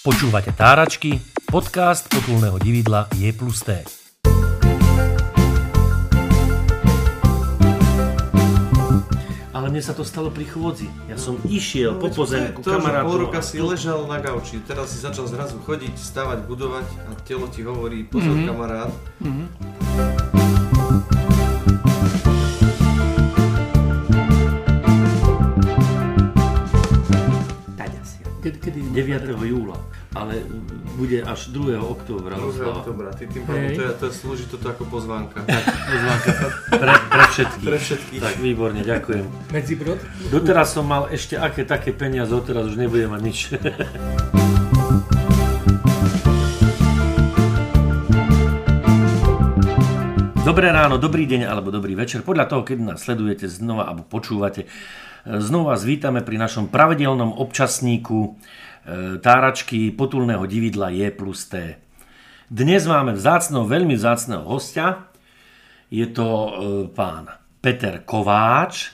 Počúvate Táračky, podcast potulného dividla Je plus T. Ale mne sa to stalo pri chôdzi. Ja som išiel po pozemku to, že kamarátov. pol roka si ležal na gauči, teraz si začal zrazu chodiť, stavať, budovať a telo ti hovorí, pozor Mhm. mm-hmm. kamarát, Kedy, 9. júla, ale bude až 2. októbra 2. oslava. oktobra, ty tým pádom to, je, to slúži toto ako pozvánka. Pozvánka pre, pre všetkých. Pre všetkých. Tak, výborne, ďakujem. Medzibrod? Doteraz som mal ešte aké také peniaze, odteraz už nebudem mať nič. Dobré ráno, dobrý deň alebo dobrý večer. Podľa toho, keď nás sledujete znova alebo počúvate, znova vás vítame pri našom pravidelnom občasníku táračky potulného dividla Je plus T. Dnes máme vzácného, veľmi vzácného hostia. Je to e, pán Peter Kováč.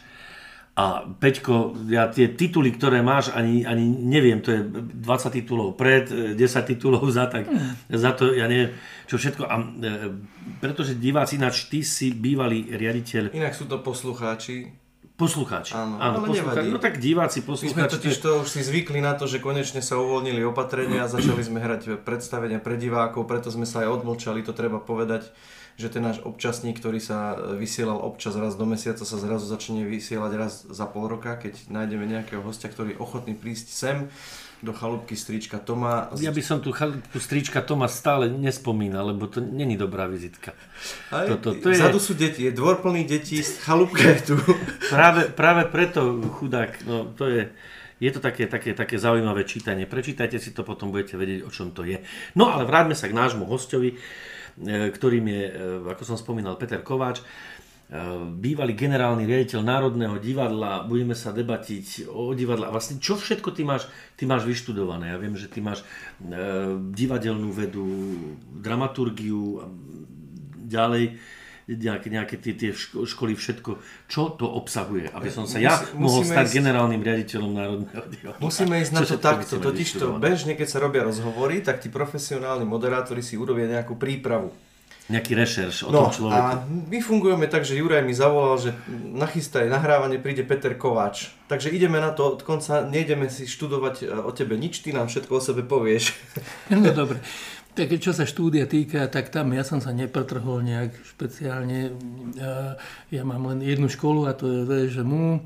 A Peťko, ja tie tituly, ktoré máš, ani, ani neviem, to je 20 titulov pred, e, 10 titulov za, tak za to, ja neviem, čo všetko. A, e, pretože diváci, ináč ty si bývalý riaditeľ, Inak sú to poslucháči. Poslucháči. Áno, ale poslucháči. nevadí. No tak diváci, My sme poslucháči. totiž to už si zvykli na to, že konečne sa uvoľnili opatrenia a začali sme hrať predstavenia pre divákov, preto sme sa aj odmlčali, to treba povedať, že ten náš občasník, ktorý sa vysielal občas raz do mesiaca, sa zrazu začne vysielať raz za pol roka, keď nájdeme nejakého hostia, ktorý je ochotný prísť sem do chalúbky strička Toma. Ja by som tu chalúbku strička Toma stále nespomínal, lebo to není dobrá vizitka. Aj, toto- to je- Vzadu sú deti, je dvor plný detí, chalúbka je tu. Práve, práve preto, chudák, no to je, je to také, také, také zaujímavé čítanie. Prečítajte si to, potom budete vedieť, o čom to je. No ale vráťme sa k nášmu hostovi, e, ktorým je, e, ako som spomínal, Peter Kováč, bývalý generálny riaditeľ Národného divadla. Budeme sa debatiť o divadle. A vlastne čo všetko ty máš, ty máš vyštudované? Ja viem, že ty máš e, divadelnú vedu, dramaturgiu a ďalej nejaké, nejaké tie, tie ško- školy, všetko, čo to obsahuje, aby som sa ja Musí- mohol stať ísť- generálnym riaditeľom Národného divadla. Musíme ísť na to takto, totiž to bežne, keď sa robia rozhovory, tak tí profesionálni moderátori si urobia nejakú prípravu. Nejaký rešerš o No tom človeku. a my fungujeme tak, že Juraj mi zavolal, že nachystaj nahrávanie, príde Peter Kováč. Takže ideme na to od konca, nejdeme si študovať e, o tebe nič, ty nám všetko o sebe povieš. No dobre. Tak čo sa štúdia týka, tak tam ja som sa nepretrhol nejak špeciálne. Ja, mám len jednu školu a to je VŽMU.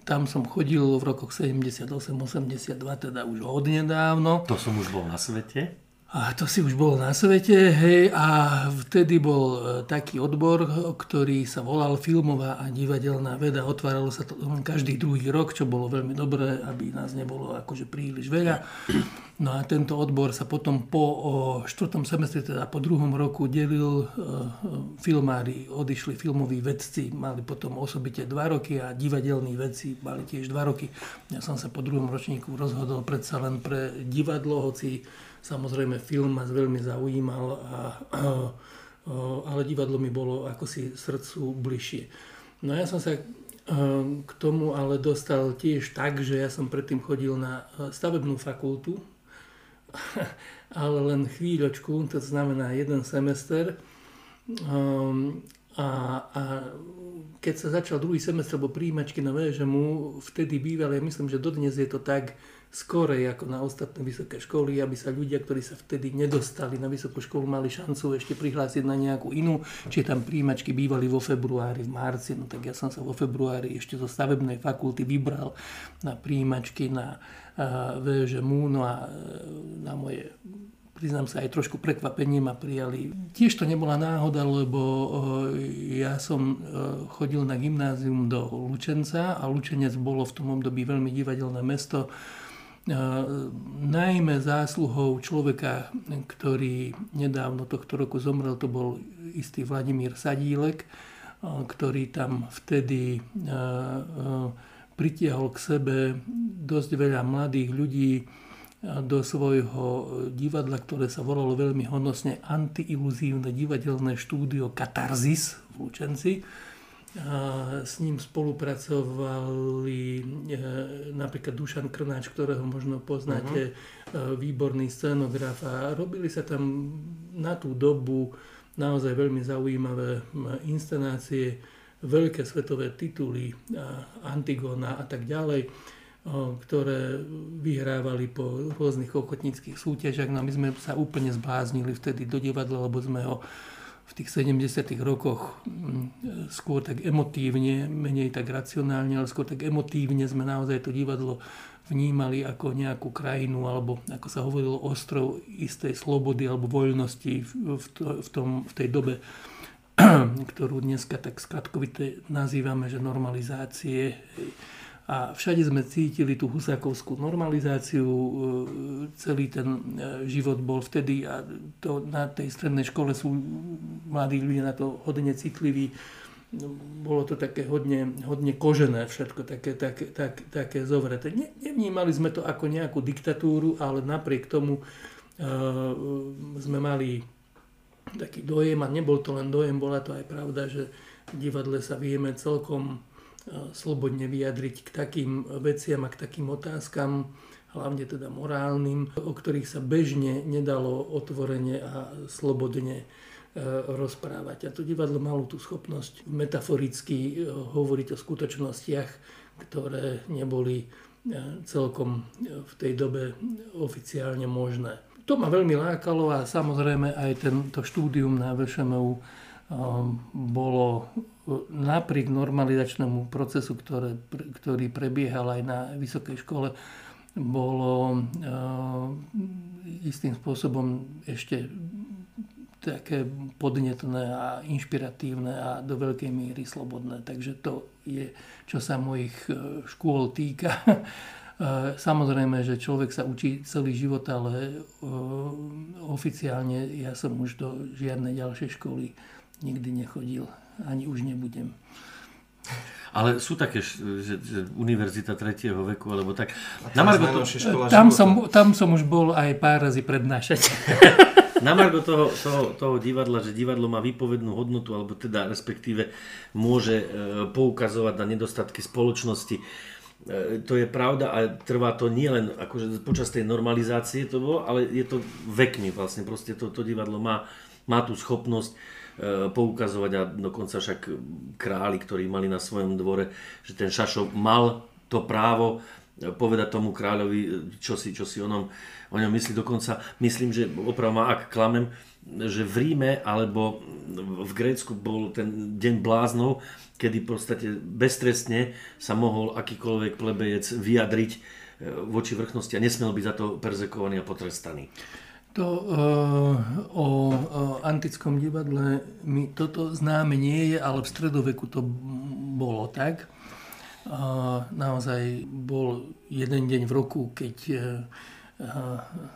Tam som chodil v rokoch 78-82, teda už hodne dávno. To som už bol na svete. A to si už bol na svete, hej, a vtedy bol e, taký odbor, ktorý sa volal Filmová a divadelná veda. Otváralo sa to každý druhý rok, čo bolo veľmi dobré, aby nás nebolo akože príliš veľa. No a tento odbor sa potom po o, štvrtom semestri, teda po druhom roku delil, e, e, filmári odišli, filmoví vedci mali potom osobite dva roky a divadelní vedci mali tiež dva roky. Ja som sa po druhom ročníku rozhodol predsa len pre divadlo, hoci Samozrejme, film ma veľmi zaujímal, a, a, ale divadlo mi bolo ako si srdcu bližšie. No ja som sa e, k tomu ale dostal tiež tak, že ja som predtým chodil na e, stavebnú fakultu, ale len chvíľočku, to znamená jeden semester. Um, a, a keď sa začal druhý semestr, alebo príjimačky na VŽMU, vtedy bývali, ja myslím, že dodnes je to tak skorej ako na ostatné vysoké školy, aby sa ľudia, ktorí sa vtedy nedostali na vysokú školu, mali šancu ešte prihlásiť na nejakú inú, či tam príjimačky bývali vo februári, v marci, no tak ja som sa vo februári ešte zo stavebnej fakulty vybral na príjimačky na uh, VŽMU, no a e, na moje priznám sa aj trošku prekvapenie ma prijali. Tiež to nebola náhoda, lebo e, ja som chodil na gymnázium do Lučenca a Lučenec bolo v tom období veľmi divadelné mesto. Najmä zásluhou človeka, ktorý nedávno tohto roku zomrel, to bol istý Vladimír Sadílek, ktorý tam vtedy pritiahol k sebe dosť veľa mladých ľudí, do svojho divadla, ktoré sa volalo veľmi honosne Antiiluzívne divadelné štúdio Katarzis v Lučenci. S ním spolupracovali e, napríklad Dušan Krnáč, ktorého možno poznáte, uh-huh. výborný scenograf a robili sa tam na tú dobu naozaj veľmi zaujímavé inscenácie, veľké svetové tituly, Antigona a tak ďalej, ktoré vyhrávali po rôznych ochotníckých súťažiach. No my sme sa úplne zbláznili vtedy do divadla, lebo sme ho v tých 70. rokoch mm, skôr tak emotívne, menej tak racionálne, ale skôr tak emotívne sme naozaj to divadlo vnímali ako nejakú krajinu, alebo ako sa hovorilo, ostrov istej slobody alebo voľnosti v, to, v, tom, v tej dobe, ktorú dneska tak skratkovite nazývame, že normalizácie a všade sme cítili tú husákovskú normalizáciu, e, celý ten e, život bol vtedy a to na tej strednej škole sú mladí ľudia na to hodne citliví. Bolo to také hodne, hodne kožené všetko, také, také, také, také zovreté. Ne, nevnímali sme to ako nejakú diktatúru, ale napriek tomu uh, sme mali taký dojem, a nebol to len dojem, bola to aj pravda, že v divadle sa vieme celkom slobodne vyjadriť k takým veciam a k takým otázkam, hlavne teda morálnym, o ktorých sa bežne nedalo otvorene a slobodne e, rozprávať. A to divadlo malo tú schopnosť metaforicky e, hovoriť o skutočnostiach, ktoré neboli e, celkom v tej dobe oficiálne možné. To ma veľmi lákalo a samozrejme aj tento štúdium na VŠMU bolo napriek normalizačnému procesu, ktoré, ktorý prebiehal aj na vysokej škole, bolo istým spôsobom ešte také podnetné a inšpiratívne a do veľkej míry slobodné. Takže to je, čo sa mojich e, škôl týka. Samozrejme, že človek sa učí celý život, ale e, oficiálne ja som už do žiadnej ďalšej školy nikdy nechodil. Ani už nebudem. Ale sú také, že, že univerzita tretieho veku, alebo tak. Na Margo to, tam, som, tam som už bol aj pár razy prednášať. Na Margo toho, toho, toho divadla, že divadlo má výpovednú hodnotu, alebo teda respektíve môže e, poukazovať na nedostatky spoločnosti. E, to je pravda a trvá to nielen akože počas tej normalizácie to bolo, ale je to vekmi vlastne. Proste to, to divadlo má, má tú schopnosť E, poukazovať a dokonca však králi, ktorí mali na svojom dvore, že ten Šašo mal to právo povedať tomu kráľovi, čo si, čo si o, ňom, o ňom myslí. Dokonca myslím, že opravom ak klamem, že v Ríme alebo v Grécku bol ten deň bláznov, kedy v podstate beztrestne sa mohol akýkoľvek plebejec vyjadriť e, voči vrchnosti a nesmel byť za to perzekovaný a potrestaný. To uh, o, o antickom divadle mi toto známe nie je, ale v stredoveku to bolo tak. Naozaj bol jeden deň v roku, keď uh,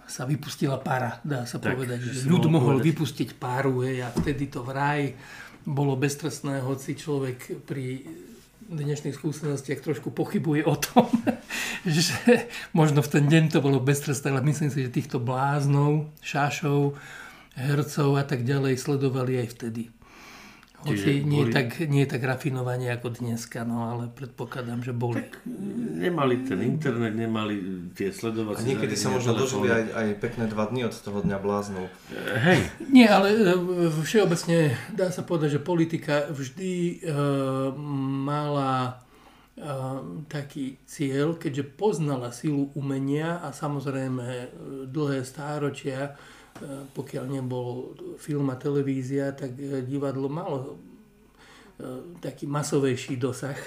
sa vypustila para, dá sa tak, povedať. Že ľud mohol povedať. vypustiť páru hej, a vtedy to vraj bolo beztrestné, hoci človek pri dnešných skúsenostiach trošku pochybuje o tom, že možno v ten deň to bolo beztrestné, ale myslím si, že týchto bláznov, šášov, hercov a tak ďalej sledovali aj vtedy. Hoci nie, boli... tak, nie tak rafinovanie ako dneska, no ale predpokladám, že boli. Tak nemali ten internet, nemali tie sledovacie... A niekedy sa možno dožili aj, aj pekné dva dny od toho dňa bláznov. Hej. Nie, ale e, všeobecne dá sa povedať, že politika vždy uh, mala uh, taký cieľ, keďže poznala silu umenia a samozrejme dlhé stáročia pokiaľ nebol film a televízia, tak e, divadlo malo e, taký masovejší dosah.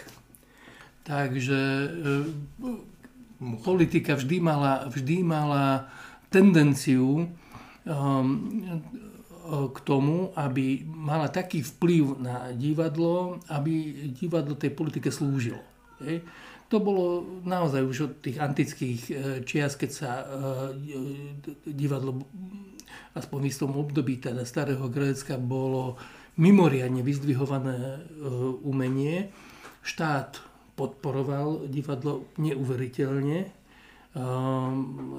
Takže e, politika vždy mala, vždy mala tendenciu k tomu, aby mala taký vplyv na divadlo, aby divadlo tej politike slúžilo. To bolo naozaj už od tých antických čias, keď sa divadlo aspoň v istom období teda starého Grécka bolo mimoriadne vyzdvihované e, umenie. Štát podporoval divadlo neuveriteľne.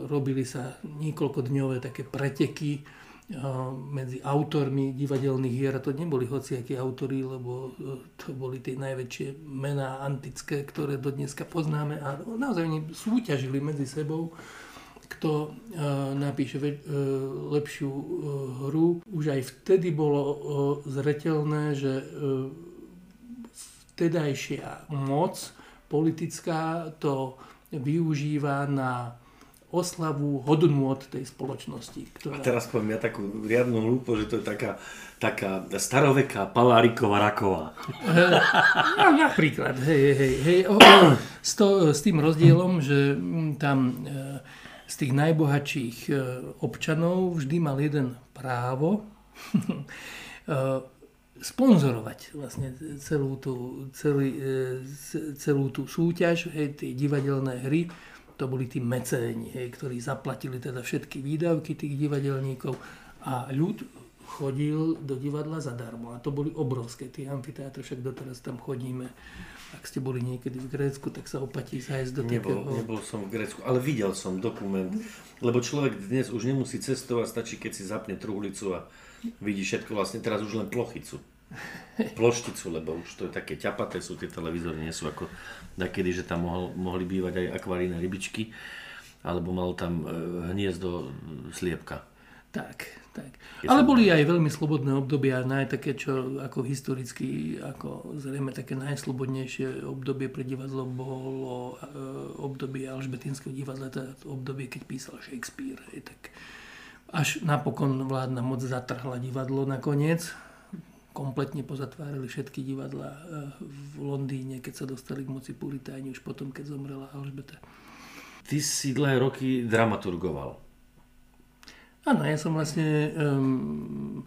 Robili sa niekoľkodňové také preteky medzi autormi divadelných hier, a to neboli hociakí autory, lebo to boli tie najväčšie mená antické, ktoré do dneska poznáme a naozaj súťažili medzi sebou kto napíše lepšiu hru. Už aj vtedy bolo zretelné, že vtedajšia moc politická to využíva na oslavu hodnú od tej spoločnosti. Ktorá... A teraz poviem ja takú riadnu hlúpo, že to je taká, taká staroveká paláriková raková. no, napríklad, hej, hej, hej. O, s, to, s tým rozdielom, že tam e, z tých najbohatších e, občanov vždy mal jeden právo e, sponzorovať vlastne celú tú, celý, celú tú súťaž, hej, tie divadelné hry to boli tí mecéni, hej, ktorí zaplatili teda všetky výdavky tých divadelníkov a ľud chodil do divadla zadarmo. A to boli obrovské tie amfiteátre, však doteraz tam chodíme. Ak ste boli niekedy v Grécku, tak sa opatí zájsť do nebol, takého... Nebol som v Grécku, ale videl som dokument. Lebo človek dnes už nemusí cestovať, stačí keď si zapne truhlicu a vidí všetko vlastne teraz už len plochicu plošticu, lebo už to je také ťapaté, sú tie televízory, nie sú ako nakedy, že tam mohol, mohli bývať aj akvaríne rybičky, alebo mal tam e, hniezdo sliepka. Tak, tak. Ale boli aj veľmi slobodné obdobia, naj také, čo ako historicky, ako zrejme také najslobodnejšie obdobie pre divadlo bolo e, obdobie Alžbetinského divadla, teda obdobie, keď písal Shakespeare. tak až napokon vládna moc zatrhla divadlo nakoniec, kompletne pozatvárali všetky divadla eh, v Londýne, keď sa dostali k moci Puritáni, už potom, keď zomrela Alžbeta. Ty si dlhé roky dramaturgoval. Áno, ja som vlastne, um,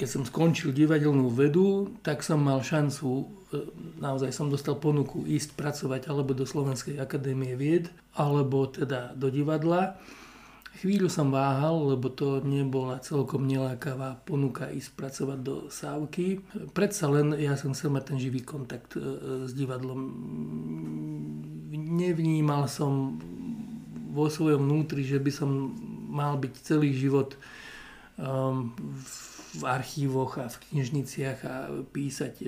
keď som skončil divadelnú vedu, tak som mal šancu, eh, naozaj som dostal ponuku ísť pracovať alebo do Slovenskej akadémie vied, alebo teda do divadla. Chvíľu som váhal, lebo to nebola celkom nelákavá ponuka ísť pracovať do Sávky. Predsa len ja som chcel mať ten živý kontakt e, s divadlom. Nevnímal som vo svojom vnútri, že by som mal byť celý život um, v archívoch a v knižniciach a písať e,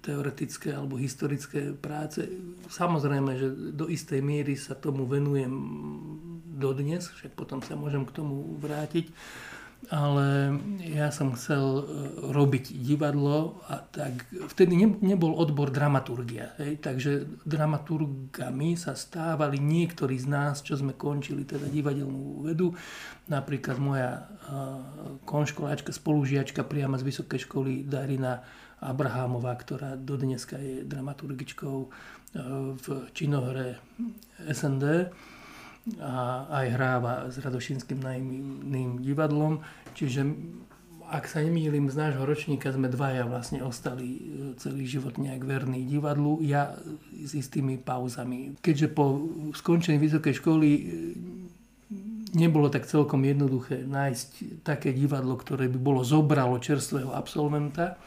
teoretické alebo historické práce. Samozrejme, že do istej miery sa tomu venujem dodnes, však potom sa môžem k tomu vrátiť ale ja som chcel e, robiť divadlo a tak vtedy nebol odbor dramaturgia. Hej, takže dramaturgami sa stávali niektorí z nás, čo sme končili teda divadelnú vedu. Napríklad moja e, konškoláčka, spolužiačka priama z Vysokej školy Darina Abrahámová, ktorá dodneska je dramaturgičkou e, v činohre SND a aj hráva s Radošinským najmým divadlom. Čiže ak sa nemýlim, z nášho ročníka sme dvaja vlastne ostali e, celý život nejak verný divadlu, ja s istými pauzami. Keďže po skončení vysokej školy e, nebolo tak celkom jednoduché nájsť také divadlo, ktoré by bolo zobralo čerstvého absolventa,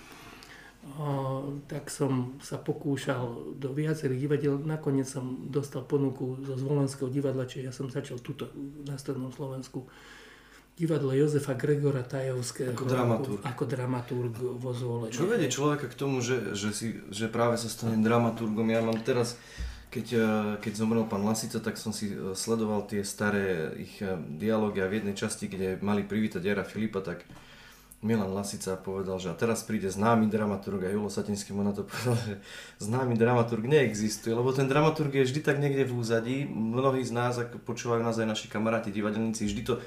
tak som sa pokúšal do viacerých divadiel. Nakoniec som dostal ponuku zo Zvolenského divadla, čiže ja som začal tuto na Strednom Slovensku divadlo Jozefa Gregora Tajovského ako dramaturg, ako, ako dramaturg vo Zvolení. Čo vedie človeka k tomu, že, že, si, že práve sa stane dramaturgom? Ja mám teraz, keď, eh, keď zomrel pán Lasica, tak som si eh, sledoval tie staré ich eh, dialógy a v jednej časti, kde mali privítať Jara Filipa, tak Milan Lasica povedal, že a teraz príde známy dramaturg a Julo Satinský mu na to povedal, že známy dramaturg neexistuje, lebo ten dramaturg je vždy tak niekde v úzadí. Mnohí z nás, ak počúvajú nás aj naši kamaráti divadelníci, vždy to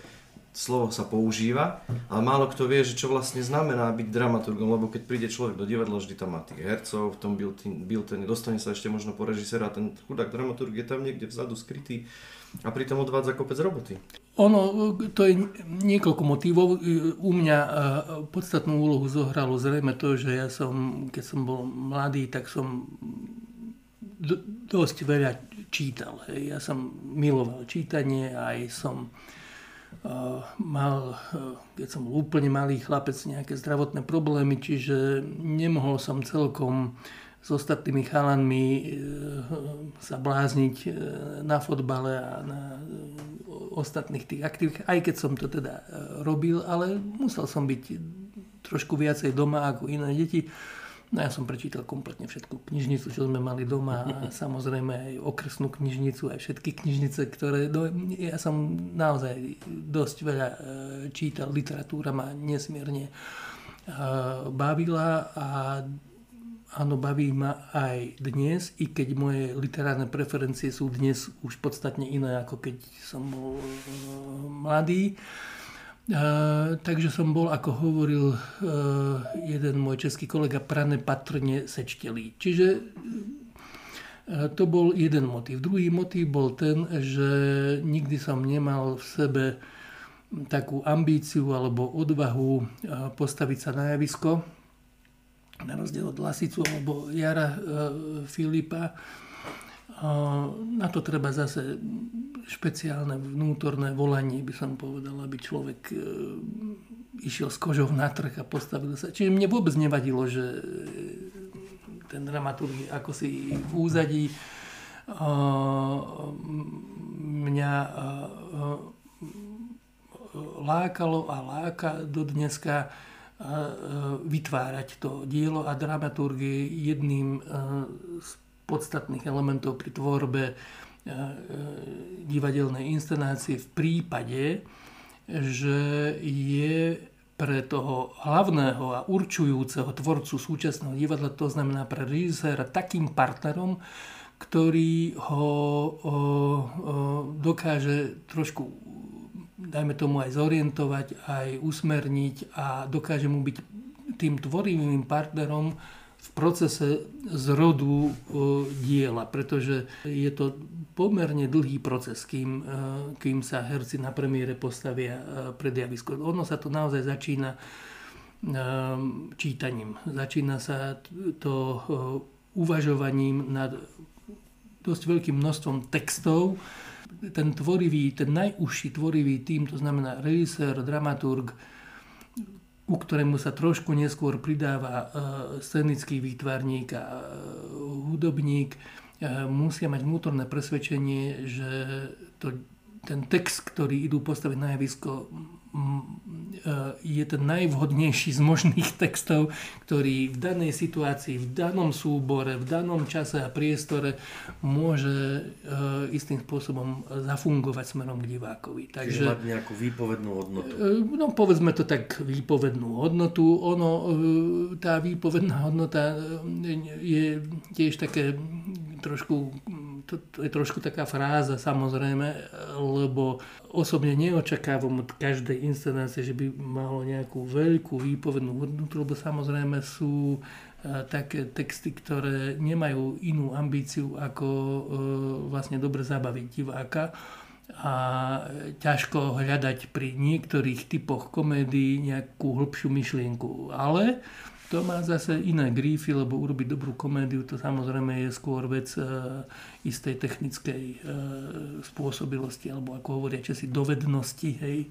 slovo sa používa, ale málo kto vie, že čo vlastne znamená byť dramaturgom, lebo keď príde človek do divadla, vždy tam má tých hercov v tom biltene, dostane sa ešte možno po režisera ten chudák dramaturg je tam niekde vzadu skrytý a pritom odvádza kopec roboty. Ono, to je niekoľko motivov. U mňa e, podstatnú úlohu zohralo zrejme to, že ja som, keď som bol mladý, tak som dosť veľa čítal. Ja som miloval čítanie, aj som mal, keď som bol úplne malý chlapec, nejaké zdravotné problémy, čiže nemohol som celkom s ostatnými chalanmi e, sa blázniť na fotbale a na ostatných tých aktivít, aj keď som to teda robil, ale musel som byť trošku viacej doma ako iné deti. No ja som prečítal kompletne všetku knižnicu, čo sme mali doma a samozrejme aj okresnú knižnicu, aj všetky knižnice, ktoré... Do, ja som naozaj dosť veľa e, čítal, literatúra ma nesmierne e, bavila a áno, baví ma aj dnes, i keď moje literárne preferencie sú dnes už podstatne iné, ako keď som bol e, mladý. Uh, takže som bol, ako hovoril uh, jeden môj český kolega, prane patrne sečtelý. Čiže uh, to bol jeden motív. Druhý motív bol ten, že nikdy som nemal v sebe takú ambíciu alebo odvahu postaviť sa na javisko, na rozdiel od Lasicu alebo Jara Filipa. Na to treba zase špeciálne vnútorné volanie, by som povedal, aby človek e, išiel s kožou na trh a postavil sa. Čiže mne vôbec nevadilo, že e, ten dramaturg ako si v úzadí mňa lákalo a láka do dneska vytvárať to dielo a dramaturg je jedným z podstatných elementov pri tvorbe E, divadelnej inscenácie v prípade, že je pre toho hlavného a určujúceho tvorcu súčasného divadla, to znamená pre režiséra, takým partnerom, ktorý ho o, o, dokáže trošku, dajme tomu aj zorientovať, aj usmerniť a dokáže mu byť tým tvorivým partnerom procese zrodu diela, pretože je to pomerne dlhý proces, kým, e, kým sa herci na premiére postavia e, pred javisko. Ono sa to naozaj začína e, čítaním. Začína sa to uvažovaním nad dosť veľkým množstvom textov. Ten tvorivý, ten najúžší tvorivý tým, to znamená režisér, dramaturg, ku ktorému sa trošku neskôr pridáva scenický výtvarník a hudobník, musia mať vnútorné presvedčenie, že to, ten text, ktorý idú postaviť na javisko, E, je ten najvhodnejší z možných textov, ktorý v danej situácii, v danom súbore, v danom čase a priestore môže e, istým spôsobom zafungovať smerom k divákovi. Takže mať nejakú výpovednú hodnotu. E, no povedzme to tak, výpovednú hodnotu. Ono, tá výpovedná hodnota je tiež také trošku, to, to je trošku taká fráza samozrejme, lebo osobne neočakávam od každej inscenácie, že by malo nejakú veľkú výpovednú hodnotu, lebo samozrejme sú e, také texty, ktoré nemajú inú ambíciu ako e, vlastne dobre zabaviť diváka a ťažko hľadať pri niektorých typoch komédií nejakú hĺbšiu myšlienku. Ale to má zase iné grífy, lebo urobiť dobrú komédiu to samozrejme je skôr vec e, istej technickej e, spôsobilosti, alebo ako hovoria časi, dovednosti, hej,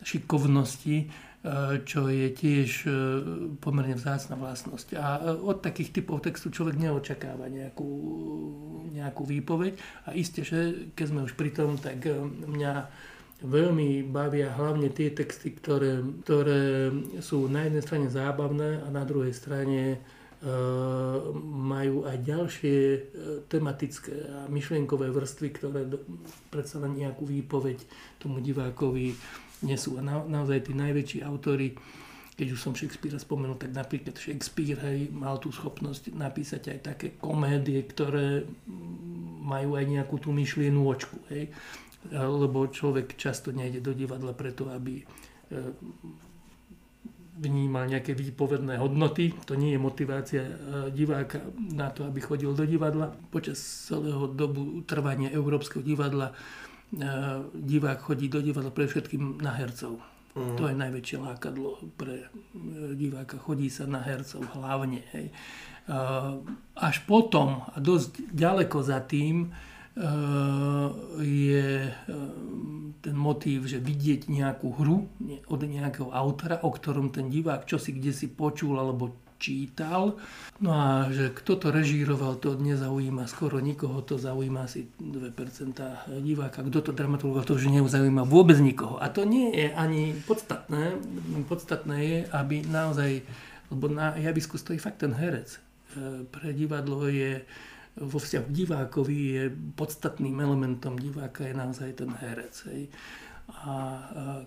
šikovnosti, e, čo je tiež pomerne vzácna vlastnosť. A od takých typov textu človek neočakáva nejakú, nejakú výpoveď. A isté, že keď sme už pri tom, tak mňa veľmi bavia hlavne tie texty, ktoré, ktoré sú na jednej strane zábavné a na druhej strane e, majú aj ďalšie e, tematické a myšlienkové vrstvy, ktoré predsa len nejakú výpoveď tomu divákovi nesú. A na, naozaj tí najväčší autory, keď už som Shakespearea spomenul, tak napríklad Shakespeare hej, mal tú schopnosť napísať aj také komédie, ktoré majú aj nejakú tú myšlienú očku. Hej lebo človek často nejde do divadla preto, aby e, vnímal nejaké výpovedné hodnoty. To nie je motivácia e, diváka na to, aby chodil do divadla. Počas celého dobu trvania Európskeho divadla e, divák chodí do divadla pre všetkým na hercov. Mm. To je najväčšie lákadlo pre diváka. Chodí sa na hercov hlavne. Hej. Až potom, a dosť ďaleko za tým, je eh, ten motív, že vidieť nejakú hru od nejakého autora, o ktorom ten divák čo si kde si počul alebo čítal. No a že kto to režíroval, to nezaujíma skoro nikoho, to zaujíma asi 2% diváka. Kto to dramaturgoval, to už nezaujíma vôbec nikoho. A to nie je ani podstatné. Podstatné je, aby naozaj, lebo na javisku stojí fakt ten herec. E, pre divadlo je vo vzťahu divákovi je podstatným elementom diváka je naozaj ten herec. Hej. A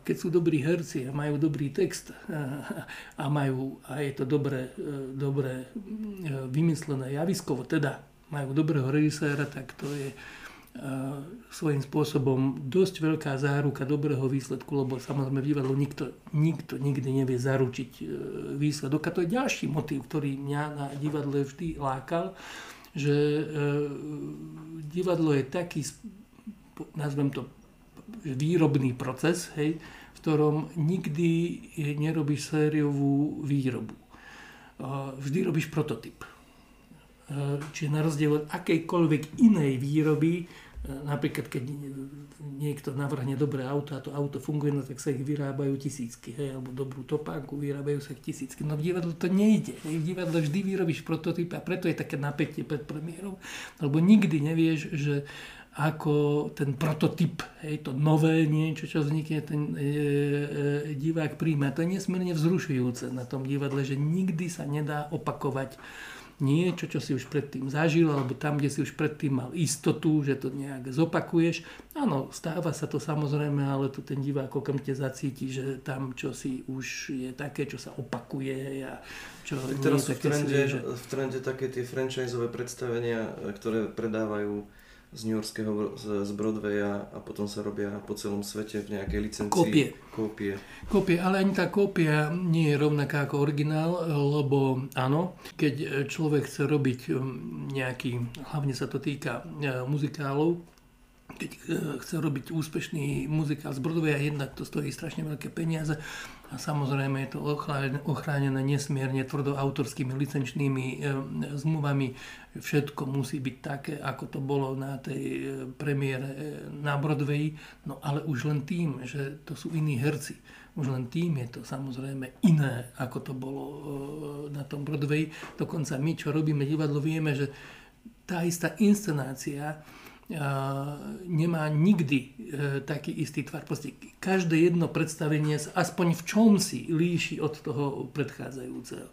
keď sú dobrí herci a majú dobrý text a, majú, a je to dobre, e, dobre e, vymyslené javiskovo, teda majú dobrého režiséra, tak to je e, svojím spôsobom dosť veľká záruka dobrého výsledku, lebo samozrejme v divadlu nikto, nikto nikdy nevie zaručiť výsledok. A to je ďalší motív, ktorý mňa na divadle vždy lákal, že divadlo je taký, nazvem to výrobný proces, hej, v ktorom nikdy nerobíš sériovú výrobu. Vždy robíš prototyp. Čiže na rozdiel od akejkoľvek inej výroby, napríklad keď niekto navrhne dobré auto a to auto funguje, no tak sa ich vyrábajú tisícky, hej, alebo dobrú topánku, vyrábajú sa ich tisícky. No v divadle to nejde. Hej. V divadle vždy vyrobíš prototyp a preto je také napätie pred premiérou, lebo nikdy nevieš, že ako ten prototyp, hej, to nové niečo, čo vznikne, ten e, e, divák príjme. To je nesmierne vzrušujúce na tom divadle, že nikdy sa nedá opakovať niečo, čo si už predtým zažil, alebo tam, kde si už predtým mal istotu, že to nejak zopakuješ. Áno, stáva sa to samozrejme, ale tu ten divák okamžite zacíti, že tam, čo si už je také, čo sa opakuje a čo teraz nie je v trende, svieže. v trende také tie franchiseové predstavenia, ktoré predávajú z New Yorkského, z, Broadwaya a potom sa robia po celom svete v nejakej licencii. Kópie. Kópie. Kópie, ale ani tá kópia nie je rovnaká ako originál, lebo áno, keď človek chce robiť um, nejaký, hlavne sa to týka uh, muzikálov, keď uh, chce robiť úspešný muzikál z Broadwaya, jednak to stojí strašne veľké peniaze a samozrejme je to ochránené nesmierne tvrdo autorskými licenčnými e, zmluvami. Všetko musí byť také, ako to bolo na tej e, premiére e, na Broadway. No ale už len tým, že to sú iní herci. Už len tým je to samozrejme iné, ako to bolo na tom Broadway. Dokonca my, čo robíme divadlo, vieme, že tá istá inscenácia nemá nikdy e, taký istý tvar. Proste každé jedno predstavenie sa aspoň v čom si líši od toho predchádzajúceho.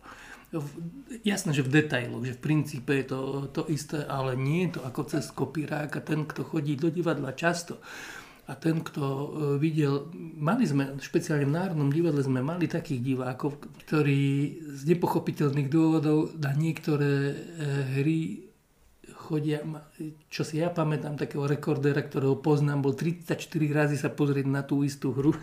Jasné, že v detailoch, že v princípe je to to isté, ale nie je to ako cez kopírák a ten, kto chodí do divadla často a ten, kto e, videl, mali sme, špeciálne v Národnom divadle sme mali takých divákov, ktorí z nepochopiteľných dôvodov na niektoré e, hry chodia, čo si ja pamätám, takého rekordera, ktorého poznám, bol 34 razy sa pozrieť na tú istú hru.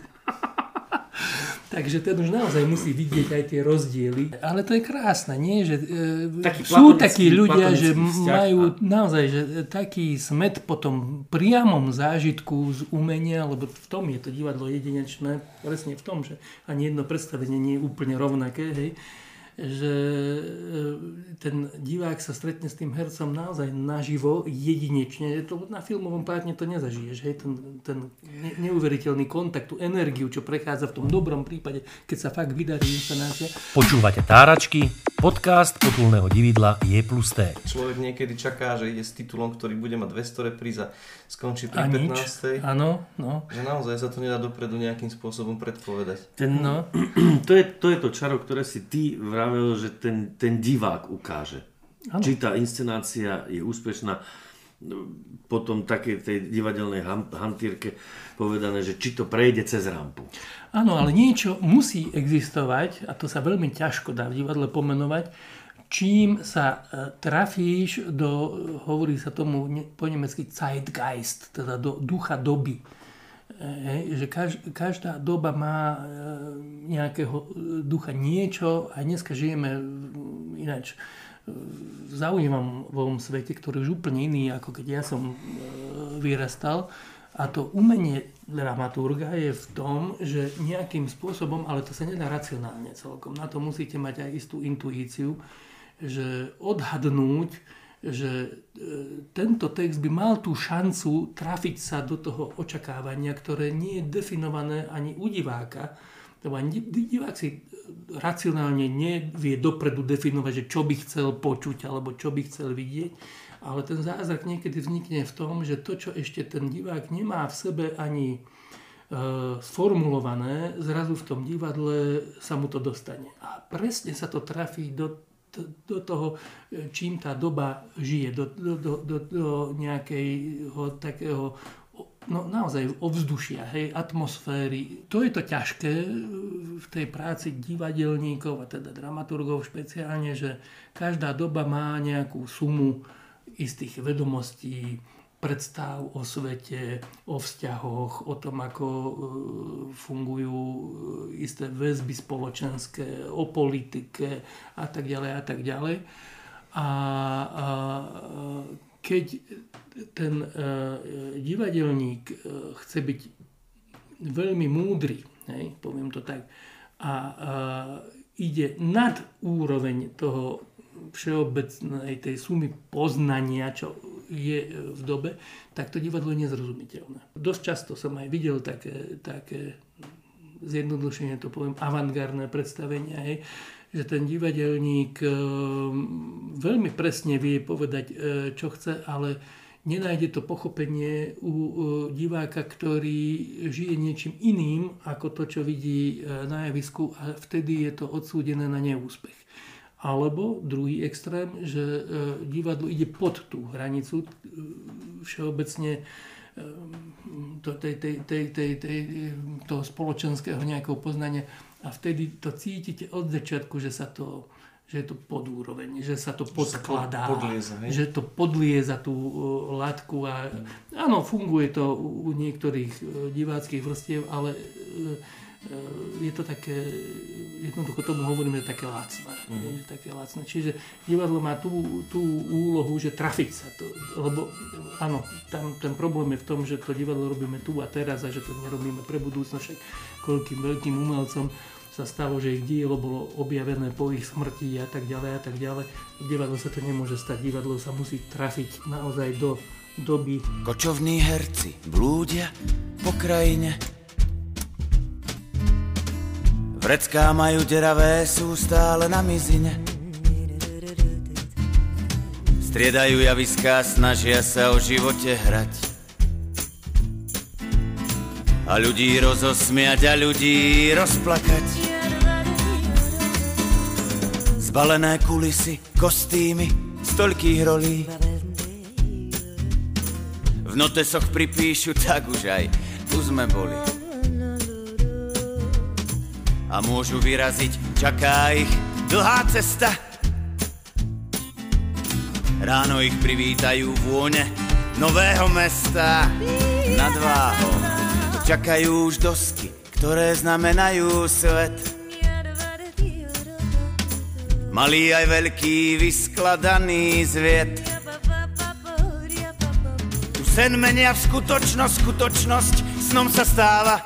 Takže ten už naozaj musí vidieť aj tie rozdiely. Ale to je krásne, nie? Že, e, taký sú takí ľudia, že majú a... naozaj že taký smet po tom priamom zážitku z umenia, lebo v tom je to divadlo jedinečné, presne v tom, že ani jedno predstavenie nie je úplne rovnaké. Hej že e, ten divák sa stretne s tým hercom naozaj naživo, jedinečne. To na filmovom plátne to nezažiješ. Hej? Ten, ten neuveriteľný kontakt, tú energiu, čo prechádza v tom dobrom prípade, keď sa fakt vydarí inscenácia. Počúvate Táračky, podcast potulného dividla Je plus T. Človek niekedy čaká, že ide s titulom, ktorý bude mať 200 repríz a skončí pri a 15. Áno, no. Že naozaj sa to nedá dopredu nejakým spôsobom predpovedať. Ten, no. to, je, to je to čaro, ktoré si ty v vravil, že ten, ten divák ukáže. Ano. Či tá inscenácia je úspešná. Potom také tej divadelnej hantírke povedané, že či to prejde cez rampu. Áno, ale niečo musí existovať, a to sa veľmi ťažko dá v divadle pomenovať, čím sa e, trafíš do, hovorí sa tomu po nemecky Zeitgeist, teda do ducha doby Hej, že každá doba má e, nejakého e, ducha niečo a dneska žijeme ináč zaujímavom svete, ktorý už úplne iný, ako keď ja som e, vyrastal. A to umenie dramaturga je v tom, že nejakým spôsobom, ale to sa nedá racionálne celkom, na to musíte mať aj istú intuíciu, že odhadnúť, že e, tento text by mal tú šancu trafiť sa do toho očakávania, ktoré nie je definované ani u diváka, Lebo divák si racionálne nevie dopredu definovať, že čo by chcel počuť alebo čo by chcel vidieť, ale ten zázrak niekedy vznikne v tom, že to, čo ešte ten divák nemá v sebe ani e, sformulované, zrazu v tom divadle sa mu to dostane. A presne sa to trafí do, do, toho, čím tá doba žije, do, do, do, do, do nejakého takého no naozaj ovzdušia, hej, atmosféry. To je to ťažké v tej práci divadelníkov a teda dramaturgov špeciálne, že každá doba má nejakú sumu istých vedomostí, predstav o svete, o vzťahoch, o tom, ako e, fungujú e, isté väzby spoločenské, o politike a tak ďalej a tak ďalej. A, a keď ten uh, divadelník uh, chce byť veľmi múdry, hej, poviem to tak, a uh, ide nad úroveň toho všeobecnej tej sumy poznania, čo je v dobe, tak to divadlo je nezrozumiteľné. Dosť často som aj videl také, také zjednodušenie to poviem, avantgardné predstavenia, hej, že ten divadelník ehm, veľmi presne vie povedať, e, čo chce, ale nenájde to pochopenie u diváka, ktorý žije niečím iným ako to, čo vidí e, na javisku a vtedy je to odsúdené na neúspech. Alebo druhý extrém, že divadlo ide pod tú hranicu všeobecne tej, tej, tej, tej, tej, toho spoločenského nejakého poznania a vtedy to cítite od začiatku, že sa to že je to pod úroveň, že sa to podkladá, podlieza, že to podlieza tú uh, latku a mm. áno, funguje to u niektorých uh, diváckých vrstiev, ale uh, je to také, jednoducho tomu hovoríme, že také lacné. Mm. Že také lacné. Čiže divadlo má tú, tú úlohu, že trafiť sa to. Lebo áno, tam ten problém je v tom, že to divadlo robíme tu a teraz a že to nerobíme pre budúcnosť, koľkým veľkým umelcom sa stalo, že ich dielo bolo objavené po ich smrti a tak ďalej a tak ďalej. Divadlo sa to nemôže stať. Divadlo sa musí trafiť naozaj do doby. Kočovní herci blúdia po krajine. Vrecká majú deravé, sú stále na mizine. Striedajú javiská, snažia sa o živote hrať a ľudí rozosmiať a ľudí rozplakať. Zbalené kulisy, kostýmy, stolkých rolí. V notesoch pripíšu, tak už aj tu sme boli. A môžu vyraziť, čaká ich dlhá cesta. Ráno ich privítajú vône nového mesta nad váhom Čakajú už dosky, ktoré znamenajú svet. Malý aj veľký, vyskladaný zviet. Tu sen menia v skutočnosť, skutočnosť snom sa stáva.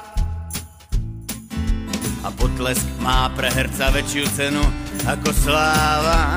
A potlesk má pre herca väčšiu cenu ako sláva.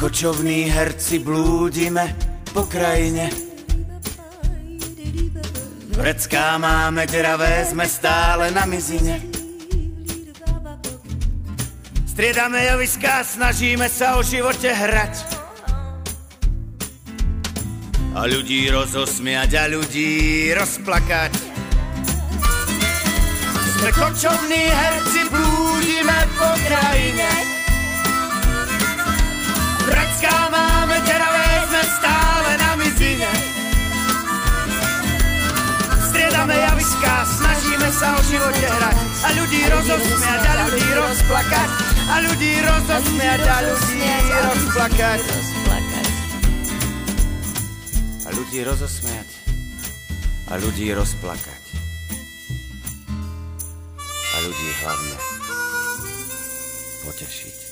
Kočovní herci blúdime po krajine. Vrecká máme deravé, sme stále na mizine. Striedame javiská, snažíme sa o živote hrať. A ľudí rozosmiať a ľudí rozplakať. Sme kočovní herci, blúdime po krajine. Vrecká máme deravé, sme stále na mizine. Striedame javiská, snažíme sa o živote hrať. A ľudí rozosmiať, a ľudí rozplakať. A ľudí rozosmiať, a ľudí rozplakať. A ľudí rozosmiať, a ľudí rozplakať. A ľudí hlavne potešiť.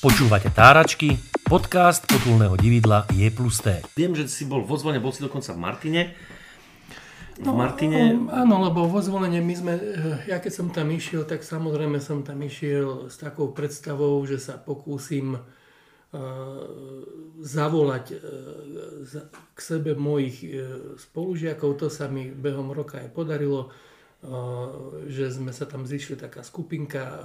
Počúvate Táračky, podcast potulného dividla Je plus T. Viem, že si bol vo zvone, bol si dokonca v Martine. V No, Martine... Áno, lebo vo zvolenie my sme, eh, ja keď som tam išiel, tak samozrejme som tam išiel s takou predstavou, že sa pokúsim eh, zavolať za- k sebe mojich eh, spolužiakov. To sa mi behom roka aj podarilo, že sme sa tam zišli taká skupinka, eh,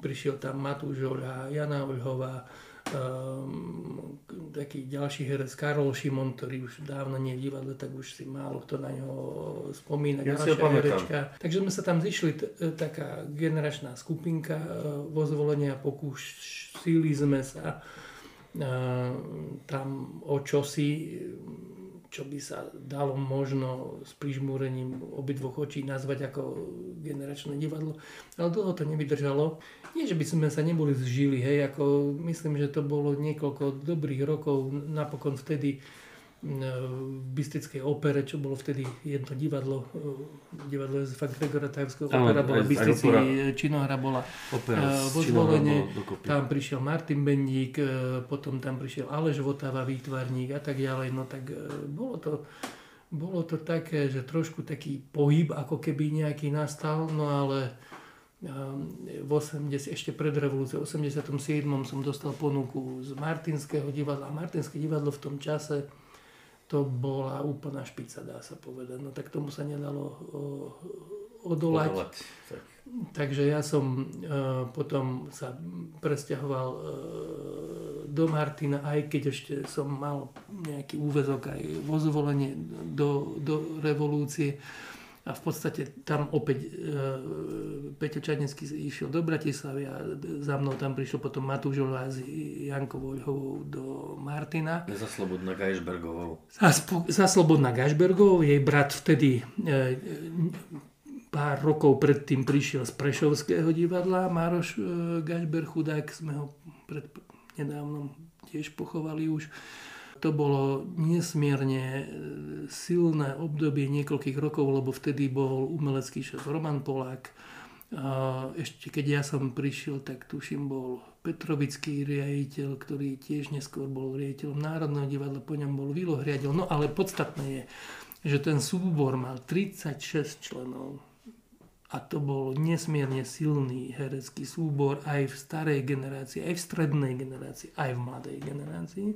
prišiel tam Matúš Oľa, Jana Oľhová, um, taký ďalší herec Karol Šimon, ktorý už dávno nie je v divadle, tak už si málo kto na ňo spomína. Ja ďalšia herečka. Takže sme sa tam zišli, t- taká generačná skupinka vo zvolenia, pokúsili sme sa tam o čosi, čo by sa dalo možno s prižmúrením obidvoch očí nazvať ako generačné divadlo. Ale dlho to nevydržalo. Nie, že by sme sa neboli zžili, hej, ako myslím, že to bolo niekoľko dobrých rokov, napokon vtedy v Bystrickej opere, čo bolo vtedy jedno divadlo, e, divadlo Jozefa Gregora Tajovského, Áno, opera bola v Bystrici, opera. činohra bola e, vo dokopy. tam prišiel Martin Bendík, e, potom tam prišiel Aleš Votava, výtvarník a tak ďalej, no tak e, bolo to, bolo to také, že trošku taký pohyb, ako keby nejaký nastal, no ale e, v 80, ešte pred revolúciou, v 87. som dostal ponuku z Martinského divadla. Martinské divadlo v tom čase to bola úplná špica, dá sa povedať. No tak tomu sa nedalo o, odolať. Odolať. Tak. Takže ja som e, potom sa presťahoval e, do Martina, aj keď ešte som mal nejaký úvezok aj vo zvolenie do, do revolúcie. A v podstate tam opäť e, Peťo Čadnecký išiel do Bratislavy a za mnou tam prišiel potom Matúš Oľa s Jankou Voľhovou do Martina. Za Slobodná Gajšbergovou. Za, za Slobodná Gašbergovou, jej brat vtedy e, pár rokov predtým prišiel z Prešovského divadla, Mároš e, Gašber chudák, sme ho pred nedávnom tiež pochovali už. To bolo nesmierne e, silné obdobie niekoľkých rokov, lebo vtedy bol umelecký šéf Roman Polák. Ešte keď ja som prišiel, tak tuším bol Petrovický riaditeľ, ktorý tiež neskôr bol riaditeľom Národného divadla, po ňom bol Vilo riaditeľ. No ale podstatné je, že ten súbor mal 36 členov. A to bol nesmierne silný herecký súbor aj v starej generácii, aj v strednej generácii, aj v mladej generácii.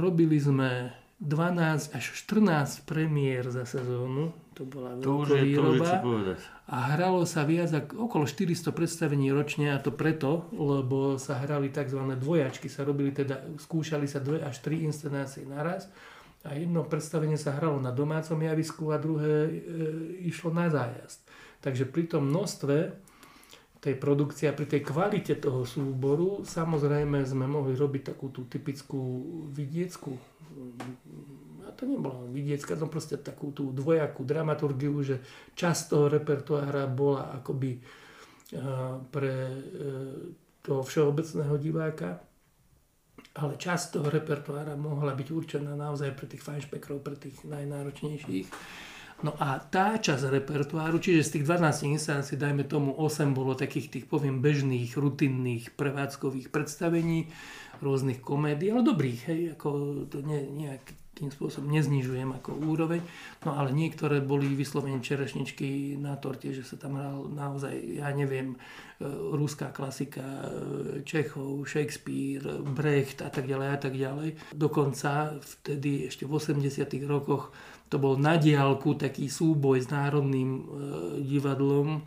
Robili sme 12 až 14 premiér za sezónu, to bola To už je, to už je veľkovýroba. čo povedať. A hralo sa viac ako okolo 400 predstavení ročne a to preto, lebo sa hrali tzv. dvojačky, sa robili teda, skúšali sa dve až tri inscenácie naraz a jedno predstavenie sa hralo na domácom javisku a druhé e, išlo na zájazd. Takže pri tom množstve tej produkcie a pri tej kvalite toho súboru samozrejme sme mohli robiť takú tú typickú vidieckú a to nebola vidiecka, no proste takú tú dvojakú dramaturgiu, že časť toho repertoára bola akoby eh, pre eh, toho všeobecného diváka, ale časť toho repertoára mohla byť určená naozaj pre tých fajnšpekrov, pre tých najnáročnejších. No a tá časť repertoáru, čiže z tých 12 instancií, dajme tomu 8 bolo takých tých, poviem, bežných, rutinných, prevádzkových predstavení, rôznych komédií, ale dobrých, hej, ako to ne, nejakým spôsobom neznižujem ako úroveň, no ale niektoré boli vyslovene čerešničky na torte, že sa tam hral naozaj, ja neviem, e, ruská klasika, e, Čechov, Shakespeare, Brecht a tak ďalej a tak ďalej. Dokonca vtedy ešte v 80 rokoch to bol na diálku taký súboj s Národným e, divadlom,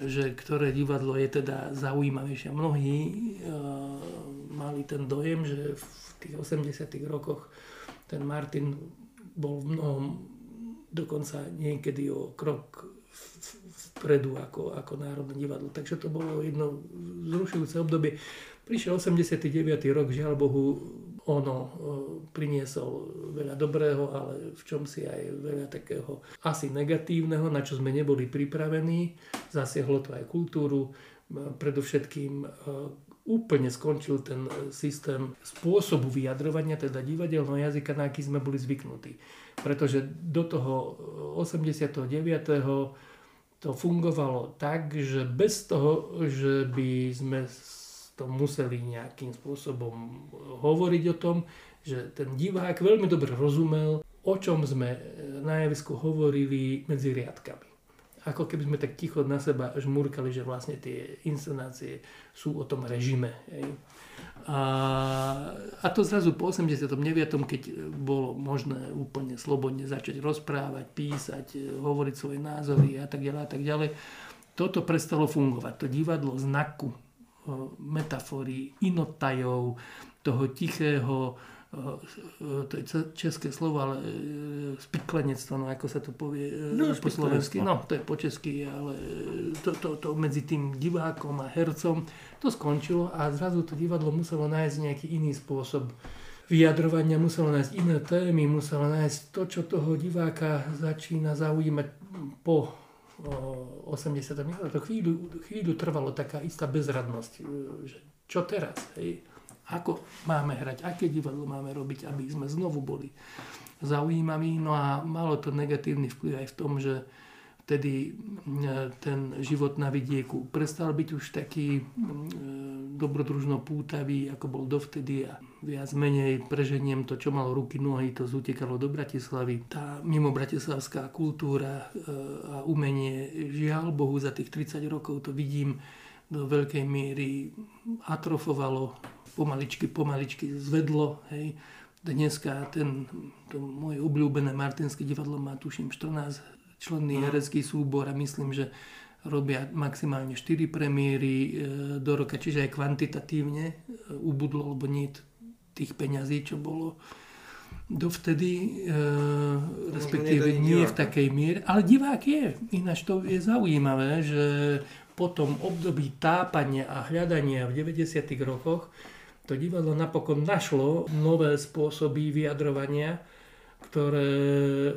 že ktoré divadlo je teda zaujímavejšie. Mnohí e, mali ten dojem, že v tých 80 rokoch ten Martin bol v mnohom dokonca niekedy o krok vpredu ako, ako Národné divadlo. Takže to bolo jedno zrušujúce obdobie. Prišiel 89. rok, žiaľ Bohu, ono e, priniesol veľa dobrého, ale v čom si aj veľa takého asi negatívneho, na čo sme neboli pripravení. Zasiahlo to aj kultúru, e, predovšetkým e, úplne skončil ten systém spôsobu vyjadrovania, teda divadelného jazyka, na aký sme boli zvyknutí. Pretože do toho e, 89 to fungovalo tak, že bez toho, že by sme to museli nejakým spôsobom hovoriť o tom, že ten divák veľmi dobre rozumel, o čom sme na javisku hovorili medzi riadkami. Ako keby sme tak ticho na seba žmurkali, že vlastne tie inscenácie sú o tom režime. Hej. A, a to zrazu po 89. keď bolo možné úplne slobodne začať rozprávať, písať, hovoriť svoje názory a tak ďalej a tak ďalej, toto prestalo fungovať. To divadlo znaku, metafory, inotajov, toho tichého, to je české slovo, ale e, spiklenectvo, no ako sa to povie e, no, po slovensky. No, to je po česky, ale to, to, to medzi tým divákom a hercom to skončilo a zrazu to divadlo muselo nájsť nejaký iný spôsob vyjadrovania, muselo nájsť iné témy, muselo nájsť to, čo toho diváka začína zaujímať po 80. To chvíľu, chvíľu trvalo taká istá bezradnosť, e, že čo teraz, hej? ako máme hrať, aké divadlo máme robiť, aby sme znovu boli zaujímaví. No a malo to negatívny vplyv aj v tom, že vtedy e, ten život na vidieku prestal byť už taký e, dobrodružno pútavý, ako bol dovtedy a viac menej preženiem to, čo malo ruky, nohy, to zutekalo do Bratislavy. Tá mimo bratislavská kultúra e, a umenie, žiaľ Bohu, za tých 30 rokov to vidím, do veľkej miery atrofovalo pomaličky, pomaličky zvedlo. Hej. Dneska ten, to moje obľúbené Martinské divadlo má tuším 14 členný no. herecký súbor a myslím, že robia maximálne 4 premiéry e, do roka, čiže aj kvantitatívne e, ubudlo, lebo nie tých peňazí, čo bolo dovtedy, e, respektíve nie, nie v takej miere, ale divák je. Ináč to je zaujímavé, že po tom období tápania a hľadania v 90. rokoch to divadlo napokon našlo nové spôsoby vyjadrovania, ktoré e,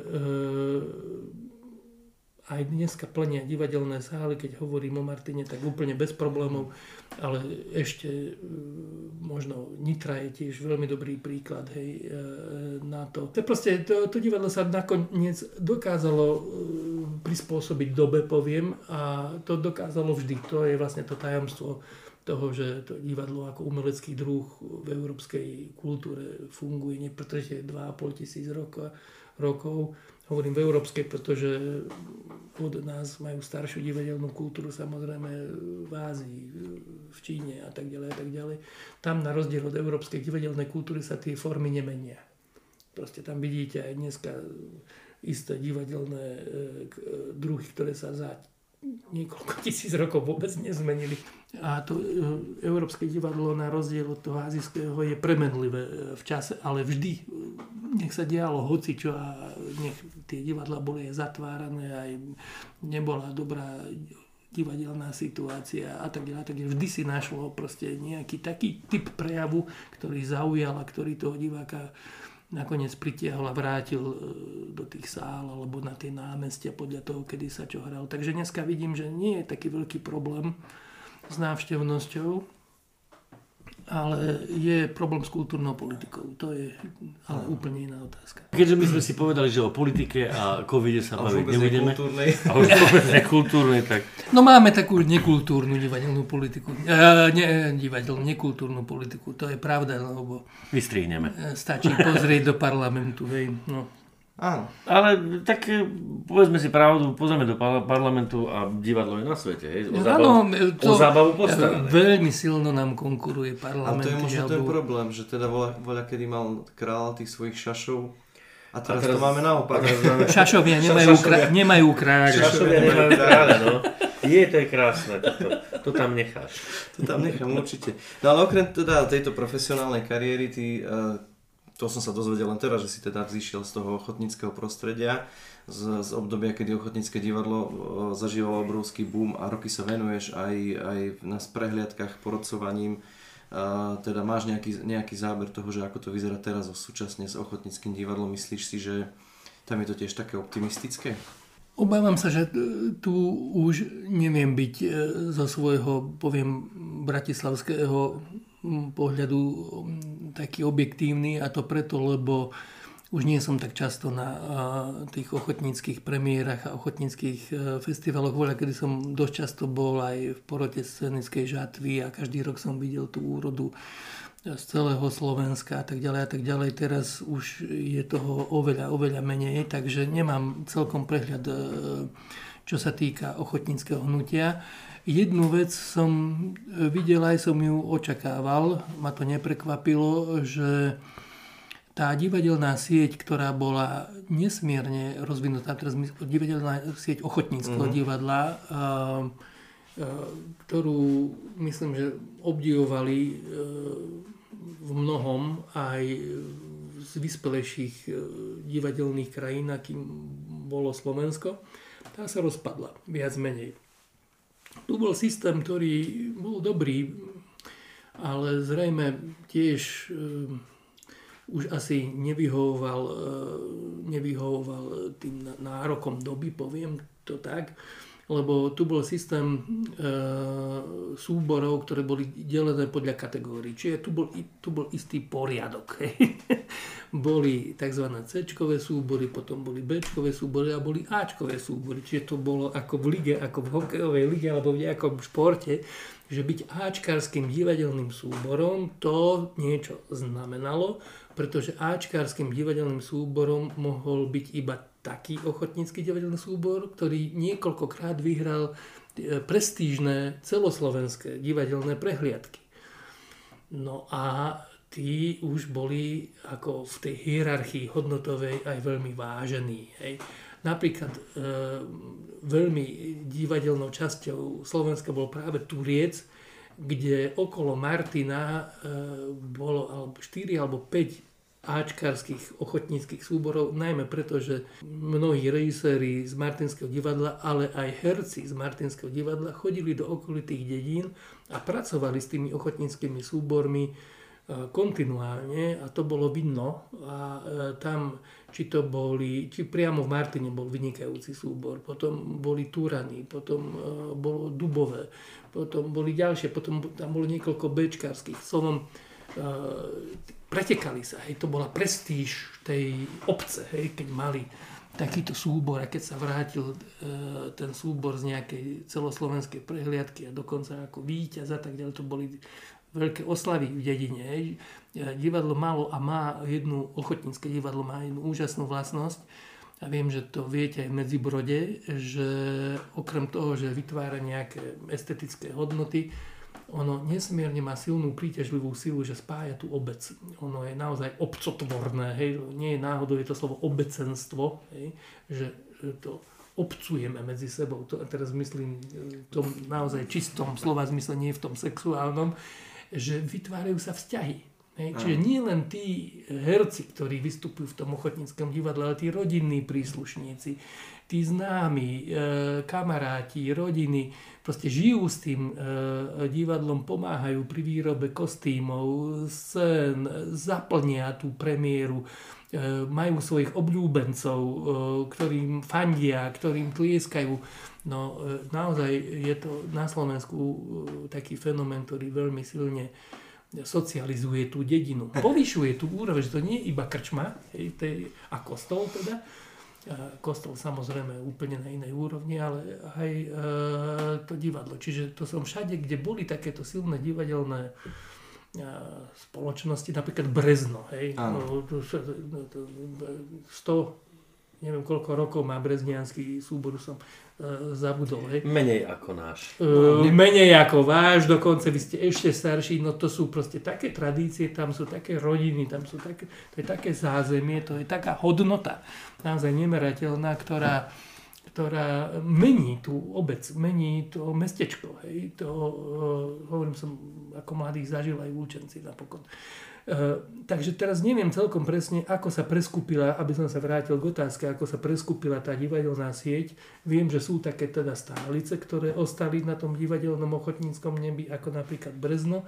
aj dneska plnia divadelné sály, keď hovorím o Martine, tak úplne bez problémov, ale ešte e, možno Nitra je tiež veľmi dobrý príklad hej, e, na to. to proste, to, to divadlo sa nakoniec dokázalo e, prispôsobiť dobe, poviem, a to dokázalo vždy. To je vlastne to tajomstvo toho, že to divadlo ako umelecký druh v európskej kultúre funguje, nie pretože 2,5 tisíc rokov, rokov. Hovorím v európskej, pretože od nás majú staršiu divadelnú kultúru samozrejme v Ázii, v Číne a tak ďalej a tak ďalej. Tam na rozdiel od európskej divadelnej kultúry sa tie formy nemenia. Proste tam vidíte aj dneska isté divadelné e, druhy, ktoré sa za niekoľko tisíc rokov vôbec nezmenili. A to e, Európske divadlo na rozdiel od toho azijského je premenlivé e, v čase, ale vždy e, nech sa dialo čo a nech tie divadla boli aj zatvárané, aj nebola dobrá divadelná situácia a tak ďalej, tak vždy si našlo proste nejaký taký typ prejavu, ktorý zaujal a ktorý toho diváka nakoniec pritiahol a vrátil e, do tých sál alebo na tie námestia podľa toho, kedy sa čo hral. Takže dneska vidím, že nie je taký veľký problém s návštevnosťou ale je problém s kultúrnou politikou. To je ale úplne iná otázka. Keďže my sme si povedali, že o politike a covide sa baviť nebudeme. Nekultúrnej. A už vôbec nekultúrnej, tak... No máme takú nekultúrnu divadelnú politiku. E, ne, divadelnú, nekultúrnu politiku. To je pravda, lebo... Vystrihneme. E, stačí pozrieť do parlamentu. Hej. No, Áno. Ale tak e, povedzme si pravdu, pozrieme do parlamentu a divadlo je na svete. Hej? O, zábavu, ano, to, o zábavu postarané. Veľmi silno nám konkuruje parlament. A to je možno ten problém, že teda voľa, voľa kedy mal kráľ tých svojich šašov a teraz, a teraz to máme naopak. Máme... Šašovia nemajú, Šašovia. Krá... nemajú kráľa. Šašovia nemajú kráľa, no. Je, to je krásne, to, to tam necháš. To tam nechám určite. No ale okrem teda tejto profesionálnej kariéry, ty uh, to som sa dozvedel len teraz, že si teda vzýšiel z toho ochotníckého prostredia, z, z obdobia, kedy ochotnícke divadlo zažívalo obrovský boom a roky sa venuješ aj, aj na prehliadkach porodcovaním. Uh, teda máš nejaký, nejaký záber toho, že ako to vyzerá teraz súčasne s ochotníckým divadlom. Myslíš si, že tam je to tiež také optimistické? Obávam sa, že tu už neviem byť e, zo svojho, poviem, bratislavského pohľadu taký objektívny a to preto, lebo už nie som tak často na tých ochotníckých premiérach a ochotníckých e, festivaloch. Voľa, kedy som dosť často bol aj v porote scenickej žatvy a každý rok som videl tú úrodu z celého Slovenska a tak ďalej a tak ďalej. Teraz už je toho oveľa, oveľa menej, takže nemám celkom prehľad, e, čo sa týka ochotníckého hnutia. Jednu vec som videl, aj som ju očakával, ma to neprekvapilo, že tá divadelná sieť, ktorá bola nesmierne rozvinutá, teraz divadelná sieť ochotníckého mm-hmm. divadla, a, ktorú myslím, že obdivovali e, v mnohom aj z vyspelejších e, divadelných krajín, akým bolo Slovensko, tá sa rozpadla viac menej. Tu bol systém, ktorý bol dobrý, ale zrejme tiež e, už asi nevyhovoval, e, nevyhovoval tým nárokom doby, poviem to tak, lebo tu bol systém e, súborov, ktoré boli delené podľa kategórií. Čiže tu bol, tu bol istý poriadok. Boli tzv. c súbory, potom boli b súbory a boli a súbory. Čiže to bolo ako v lige, ako v hokejovej lige alebo v nejakom športe, že byť Ačkarským divadelným súborom to niečo znamenalo, pretože Ačkárským divadelným súborom mohol byť iba taký ochotnícky divadelný súbor, ktorý niekoľkokrát vyhral e, prestížne celoslovenské divadelné prehliadky. No a tí už boli ako v tej hierarchii hodnotovej aj veľmi vážení. Hej. Napríklad e, veľmi divadelnou časťou Slovenska bol práve Turiec, kde okolo Martina e, bolo alebo 4 alebo 5 áčkarských ochotníckých súborov, najmä preto, že mnohí režiséri z Martinského divadla, ale aj herci z Martinského divadla chodili do okolitých dedín a pracovali s tými ochotníckými súbormi kontinuálne a to bolo vidno a e, tam či to boli, či priamo v Martine bol vynikajúci súbor, potom boli Turany, potom e, bolo Dubové, potom boli ďalšie, potom tam bolo niekoľko bečkárskych. Slovom, pretekali sa, hej, to bola prestíž tej obce, hej, keď mali takýto súbor a keď sa vrátil e, ten súbor z nejakej celoslovenskej prehliadky a dokonca ako víťaz a tak ďalej, to boli veľké oslavy v dedine. E, divadlo malo a má jednu, ochotnícke divadlo má jednu úžasnú vlastnosť a viem, že to viete aj v Medzibrode, že okrem toho, že vytvára nejaké estetické hodnoty, ono nesmierne má silnú príťažlivú silu, že spája tú obec. Ono je naozaj obcotvorné, hej, nie je náhodou, je to slovo obecenstvo, hej, že to obcujeme medzi sebou. To, teraz myslím v tom naozaj čistom slova zmysle, nie v tom sexuálnom, že vytvárajú sa vzťahy. Hej. Čiže nie len tí herci, ktorí vystupujú v tom ochotníckom divadle, ale tí rodinní príslušníci, tí známi, e, kamaráti, rodiny, proste žijú s tým e, divadlom, pomáhajú pri výrobe kostýmov, scén, zaplnia tú premiéru, e, majú svojich obľúbencov, e, ktorým fandia, ktorým tlieskajú. No e, naozaj je to na Slovensku e, taký fenomén, ktorý veľmi silne socializuje tú dedinu. Povyšuje tú úroveň, že to nie je iba krčma hej, tej, a kostol teda, kostol samozrejme úplne na inej úrovni, ale aj e, to divadlo. Čiže to som všade, kde boli takéto silné divadelné e, spoločnosti, napríklad Brezno, hej, no, to, to, to, 100, neviem koľko rokov má breznianský súbor, som e, zabudol. Hej. Menej ako náš. E, menej ako váš, dokonca vy ste ešte starší, no to sú proste také tradície, tam sú také rodiny, tam sú také, to je také zázemie, to je taká hodnota naozaj nemerateľná, ktorá, ktorá mení tú obec, mení to mestečko. Hej. To, uh, hovorím som, ako mladý zažil aj v Lučenci napokon. Uh, takže teraz neviem celkom presne, ako sa preskupila, aby som sa vrátil k otázke, ako sa preskupila tá divadelná sieť. Viem, že sú také teda stálice, ktoré ostali na tom divadelnom ochotníckom nebi, ako napríklad Brezno.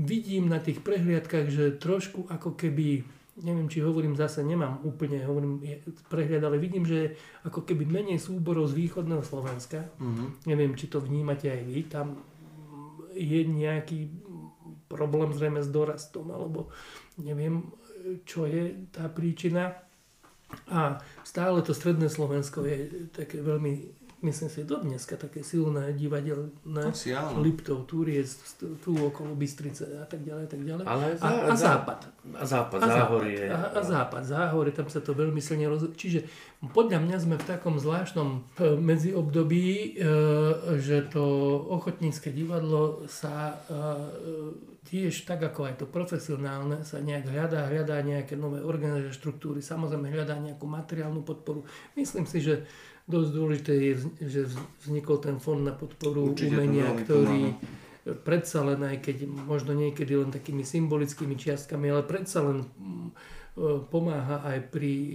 Vidím na tých prehliadkách, že trošku ako keby neviem, či hovorím zase, nemám úplne hovorím, prehľad, ale vidím, že ako keby menej súborov z východného Slovenska. Mm-hmm. Neviem, či to vnímate aj vy. Tam je nejaký problém zrejme s dorastom, alebo neviem, čo je tá príčina. A stále to stredné Slovensko je také veľmi myslím si, do dneska také silné divadelné. Asi áno. Liptov, Túriec, tu okolo Bystrice a tak ďalej, a tak ďalej. Ale a, za- a za- západ. A západ, A záhorie. a, a západ, záhorie, tam sa to veľmi silne roz... Čiže podľa mňa sme v takom zvláštnom e, medziobdobí, e, že to ochotnícke divadlo sa e, tiež tak ako aj to profesionálne sa nejak hľadá, hľadá nejaké nové organizačné štruktúry, samozrejme hľadá nejakú materiálnu podporu. Myslím si, že dosť dôležité je, že vznikol ten fond na podporu Určite umenia, ktorý predsa len aj keď možno niekedy len takými symbolickými čiastkami, ale predsa len mm, e, pomáha aj pri e,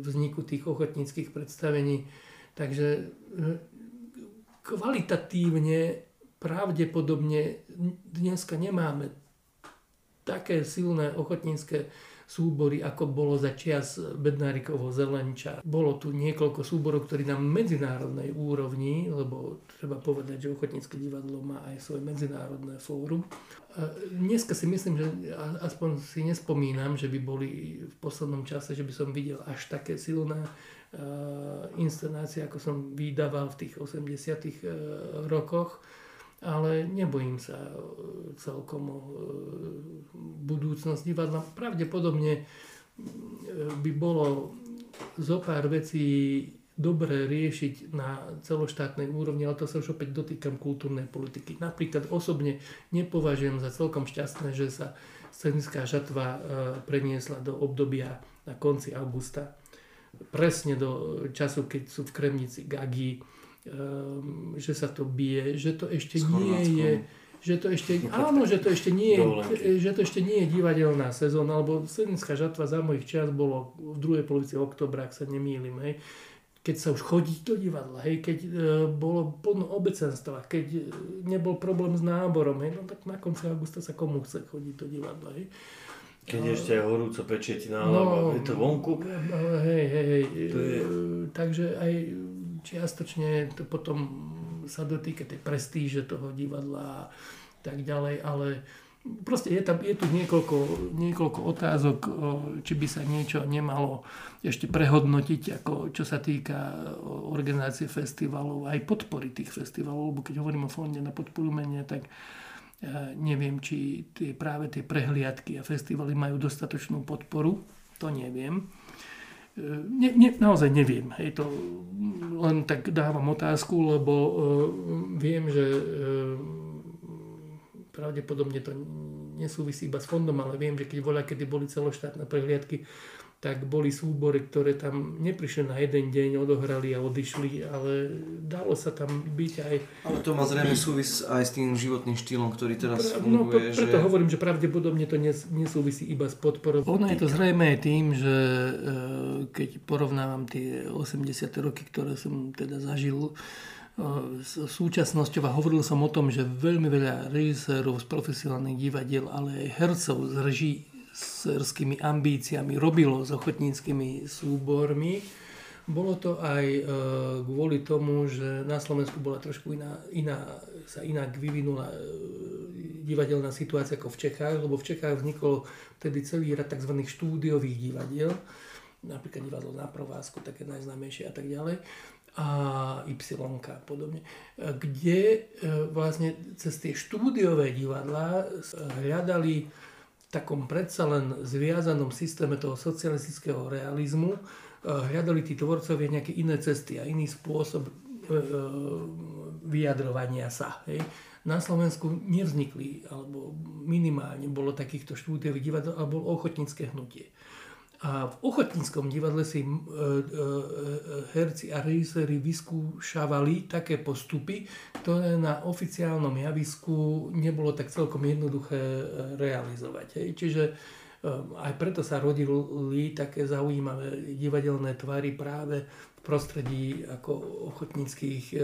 vzniku tých ochotníckých predstavení. Takže e, kvalitatívne pravdepodobne dneska nemáme také silné ochotnícke súbory, ako bolo za čias Bednárikovho Zelenča. Bolo tu niekoľko súborov, ktorí na medzinárodnej úrovni, lebo treba povedať, že Ochotnícke divadlo má aj svoje medzinárodné fórum. Dneska si myslím, že aspoň si nespomínam, že by boli v poslednom čase, že by som videl až také silné inscenácie, ako som vydával v tých 80 eh, rokoch ale nebojím sa e, celkom o e, budúcnosť divadla. Pravdepodobne e, by bolo zo pár vecí dobre riešiť na celoštátnej úrovni, ale to sa už opäť dotýkam kultúrnej politiky. Napríklad osobne nepovažujem za celkom šťastné, že sa scenická žatva preniesla do obdobia na konci augusta. Presne do času, keď sú v Kremnici Gagi, že sa to bije, že to ešte nie je že to ešte, áno, že to ešte nie je, že to ešte nie je divadelná sezóna, lebo Senická žatva za mojich čas bolo v druhej polovici oktobra, ak sa nemýlim, hej, keď sa už chodí do divadla, hej, keď e, bolo plno obecenstva, keď e, nebol problém s náborom, hej, no tak na konci augusta sa komu chce chodiť do divadla, hej. Keď ešte je horúco pečietina, No, no, je to vonku. No, hej, hej, hej. To je- E, Takže aj čiastočne to potom sa dotýka tej prestíže toho divadla a tak ďalej, ale proste je, tam, je tu niekoľko, niekoľko otázok, či by sa niečo nemalo ešte prehodnotiť, ako čo sa týka organizácie festivalov, aj podpory tých festivalov, lebo keď hovorím o fonde na podporu umenia, tak ja neviem, či tie, práve tie prehliadky a festivaly majú dostatočnú podporu, to neviem. E, Ne, ne, naozaj neviem. Hej, to len tak dávam otázku, lebo uh, viem, že uh, pravdepodobne to nesúvisí iba s fondom, ale viem, že keď voľa, kedy boli celoštátne prehliadky, tak boli súbory, ktoré tam neprišli na jeden deň, odohrali a odišli, ale dalo sa tam byť aj... Ale to má zrejme súvis aj s tým životným štýlom, ktorý teraz No, funguje. pre, preto že... hovorím, že pravdepodobne to nes, nesúvisí iba s podporou. Ono je to zrejme aj tým, že e, keď porovnávam tie 80. roky, ktoré som teda zažil e, s súčasnosťou a hovoril som o tom, že veľmi veľa režisérov z profesionálnych divadiel, ale aj hercov s režisérskými ambíciami robilo s ochotníckými súbormi. Bolo to aj e, kvôli tomu, že na Slovensku bola trošku iná, iná sa inak vyvinula e, divadelná situácia ako v Čechách, lebo v Čechách vznikol vtedy celý rad tzv. štúdiových divadiel, napríklad divadlo na Provázku, také najznámejšie a tak ďalej, a Y a podobne, kde e, vlastne cez tie štúdiové divadlá s- hľadali takom predsa len zviazanom systéme toho socialistického realizmu, e, hľadali tí tvorcovia nejaké iné cesty a iný spôsob e, e, vyjadrovania sa. Hej. Na Slovensku nevznikli, alebo minimálne bolo takýchto štúdiových divadel, ale bolo ochotnícke hnutie. A v ochotníckom divadle si e, e, e, herci a režiséri vyskúšavali také postupy, ktoré na oficiálnom javisku nebolo tak celkom jednoduché realizovať. Čiže aj preto sa rodili také zaujímavé divadelné tvary práve v prostredí ako ochotníckých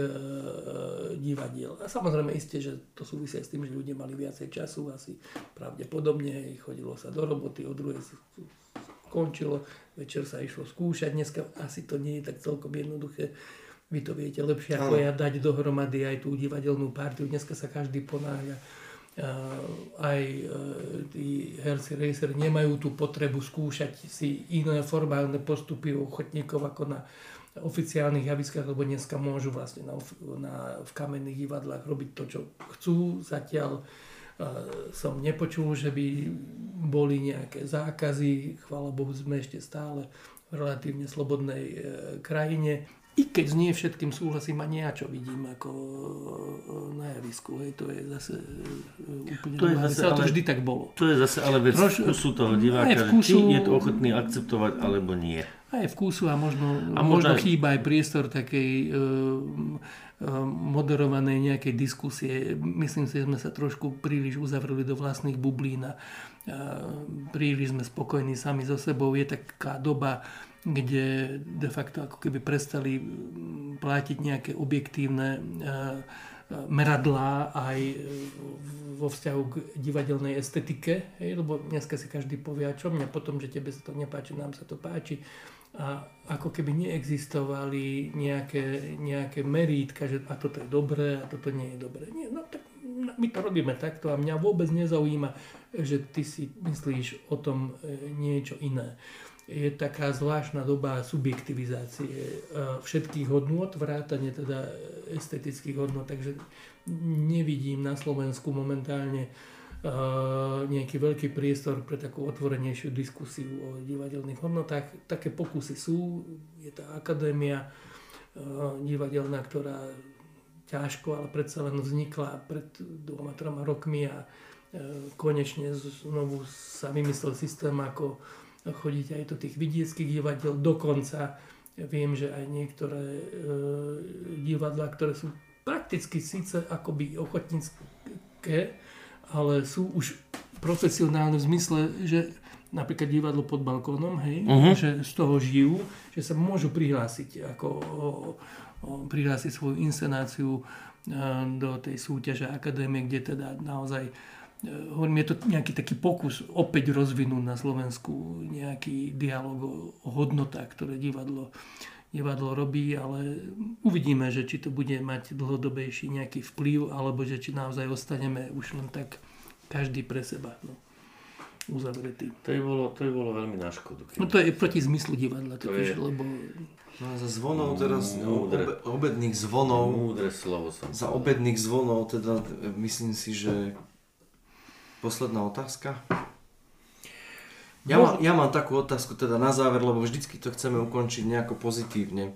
divadiel. A samozrejme isté, že to súvisia s tým, že ľudia mali viacej času, asi pravdepodobne, chodilo sa do roboty, o druhej končilo, večer sa išlo skúšať, dneska asi to nie je tak celkom jednoduché. Vy to viete lepšie ako ja dať dohromady aj tú divadelnú partiu. Dneska sa každý ponáhľa aj tí herci racer nemajú tú potrebu skúšať si iné formálne postupy ochotníkov ako na oficiálnych javiskách, lebo dneska môžu vlastne na, na, v kamenných divadlách robiť to, čo chcú. Zatiaľ som nepočul, že by boli nejaké zákazy. Chvála Bohu, sme ešte stále v relatívne slobodnej e, krajine. I keď nie všetkým súhlasím a nie čo vidím ako e, na javisku. Hej, to je zase úplne To je zase ale to vždy tak bolo. To je zase ale vec Troš- vkusu toho diváka, vkusu- či je to ochotný akceptovať alebo nie. Aj vkusu a možno, A možno možno aj- chýba aj priestor takej e, moderovanej nejakej diskusie. Myslím si, že sme sa trošku príliš uzavreli do vlastných bublín a e, príliš sme spokojní sami so sebou. Je taká doba, kde de facto ako keby prestali mm, platiť nejaké objektívne meradlá aj vo vzťahu k divadelnej estetike, hej, lebo dneska si každý povie, čo mňa potom, že tebe sa to nepáči, nám sa to páči. A ako keby neexistovali nejaké, nejaké merítka, že a toto je dobré a toto nie je dobré. Nie, no tak my to robíme takto a mňa vôbec nezaujíma, že ty si myslíš o tom e, niečo iné. Je taká zvláštna doba subjektivizácie e, všetkých hodnôt, vrátane teda estetických hodnôt, takže nevidím na Slovensku momentálne nejaký veľký priestor pre takú otvorenejšiu diskusiu o divadelných hodnotách. Také pokusy sú, je tá akadémia e, divadelná, ktorá ťažko, ale predsa len vznikla pred dvoma, troma rokmi a e, konečne znovu sa vymyslel systém, ako chodiť aj do tých vidieckých divadiel. Dokonca viem, že aj niektoré divadlá, ktoré sú prakticky síce akoby ochotnícke, ale sú už profesionálne v zmysle, že napríklad divadlo pod balkónom, hej, Mhm. že z toho žijú, že sa môžu prihlásiť ako o, o, prihlásiť svoju inscenáciu e, do tej súťaže akadémie, kde teda naozaj e, hovorím, je to nejaký taký pokus opäť rozvinúť na Slovensku nejaký dialog o, o hodnotách, ktoré divadlo, divadlo robí, ale uvidíme, že či to bude mať dlhodobejší nejaký vplyv, alebo že či naozaj ostaneme už len tak každý pre seba no, uzavretý. To by bolo, to by bolo veľmi na škodu. No to je proti zmyslu divadla, To totiž, je- lebo No za zvonov teraz, Múdre. obe, obedných zvonov, Múdre slovo som za obedných zvonov teda e, myslím si, že posledná otázka. Ja, má, ja mám takú otázku teda na záver, lebo vždycky to chceme ukončiť nejako pozitívne.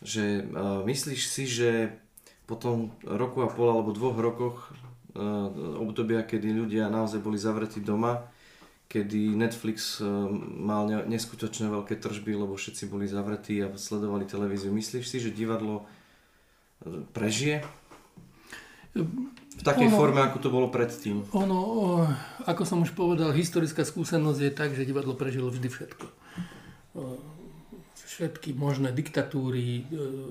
Že uh, myslíš si, že po tom roku a pol alebo dvoch rokoch uh, obdobia, kedy ľudia naozaj boli zavretí doma, kedy Netflix uh, mal ne- neskutočne veľké tržby, lebo všetci boli zavretí a sledovali televíziu. Myslíš si, že divadlo prežije? V takej Ono- forme, ako to bolo predtým. ono, ako som už povedal, historická skúsenosť je tak, že divadlo prežilo vždy všetko. Všetky možné diktatúry, e,